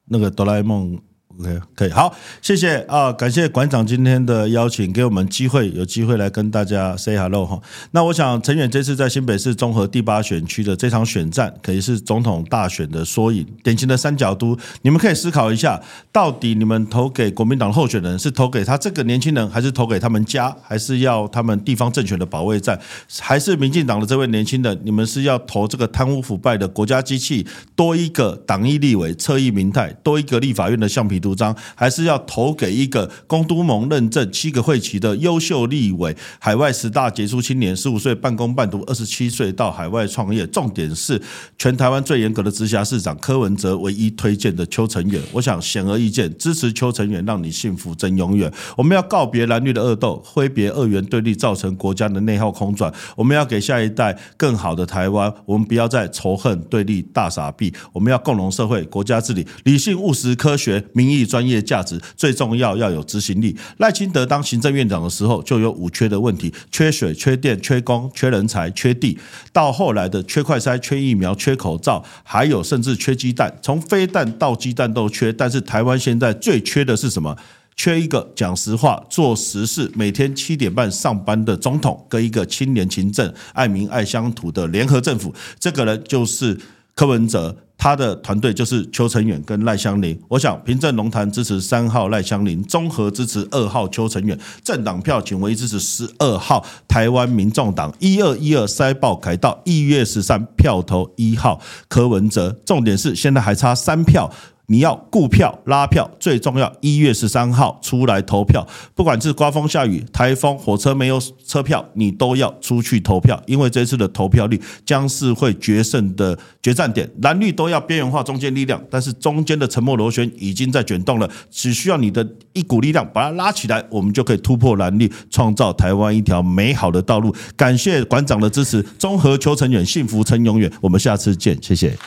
那个哆啦 A 梦。OK，可以，好，谢谢啊，感谢馆长今天的邀请，给我们机会，有机会来跟大家 say hello 哈。那我想陈远这次在新北市综合第八选区的这场选战，可以是总统大选的缩影，典型的三角都。你们可以思考一下，到底你们投给国民党候选人，是投给他这个年轻人，还是投给他们家，还是要他们地方政权的保卫战，还是民进党的这位年轻人？你们是要投这个贪污腐败的国家机器，多一个党意立委侧翼民代，多一个立法院的橡皮图。主张，还是要投给一个公都盟认证七个会旗的优秀立委，海外十大杰出青年，十五岁半工半读，二十七岁到海外创业，重点是全台湾最严格的直辖市长柯文哲唯一推荐的邱成远。我想显而易见，支持邱成远，让你幸福真永远。我们要告别蓝绿的恶斗，挥别二元对立，造成国家的内耗空转。我们要给下一代更好的台湾。我们不要再仇恨对立大傻逼。我们要共荣社会，国家治理，理性务实科学，民意专业价值，最重要要有执行力。赖清德当行政院长的时候，就有五缺的问题：缺水、缺电、缺工、缺人才、缺地。到后来的缺快筛、缺疫苗、缺口罩，还有甚至缺鸡蛋，从飞弹到鸡蛋都缺。但是台湾现在最缺的是什么？缺一个讲实话、做实事、每天七点半上班的总统，跟一个清廉勤政、爱民爱乡土的联合政府。这个人就是柯文哲，他的团队就是邱成远跟赖香伶。我想平镇龙潭支持三号赖香伶，综合支持二号邱成远，政党票请唯一支持十二号台湾民众党。一二一二塞报凯到，一月十三票投一号柯文哲。重点是现在还差三票。你要顾票拉票，最重要，一月十三号出来投票。不管是刮风下雨、台风、火车没有车票，你都要出去投票，因为这次的投票率将是会决胜的决战点。蓝绿都要边缘化中间力量，但是中间的沉默螺旋已经在卷动了，只需要你的一股力量把它拉起来，我们就可以突破蓝绿，创造台湾一条美好的道路。感谢馆长的支持，中和邱成远，幸福成永远。我们下次见，谢谢。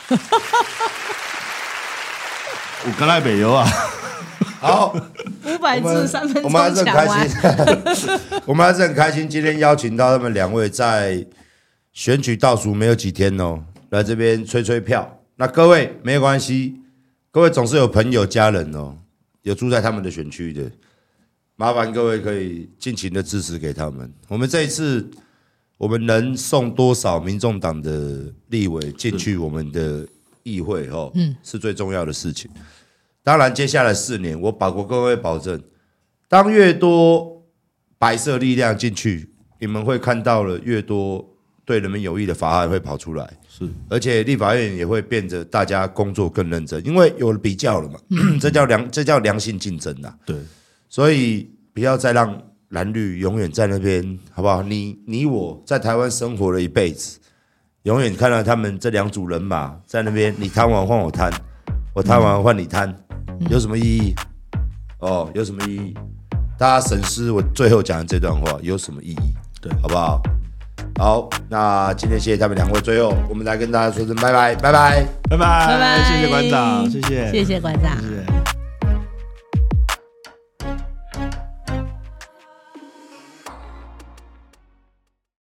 我刚来北邮啊，好，五百字三分钟，我们还是很开心，我们还是很开心，今天邀请到他们两位，在选举倒数没有几天哦，来这边吹吹票。那各位没有关系，各位总是有朋友家人哦，有住在他们的选区的，麻烦各位可以尽情的支持给他们。我们这一次，我们能送多少民众党的立委进去我们的议会？哦，嗯，是最重要的事情。当然，接下来四年，我保国各位保证，当越多白色力量进去，你们会看到了越多对人民有益的法案会跑出来。是，而且立法院也会变得大家工作更认真，因为有了比较了嘛，这叫良，这叫良性竞争呐。对，所以不要再让蓝绿永远在那边，好不好？你你我在台湾生活了一辈子，永远看到他们这两组人马在那边，你贪完换我贪，我贪完换你贪。有什么意义？哦，有什么意义？大家审视我最后讲的这段话有什么意义？对，好不好？好，那今天谢谢他们两位，最后我们来跟大家说声拜拜，拜拜，拜拜，拜拜，谢谢馆长，谢谢，谢谢馆长。谢谢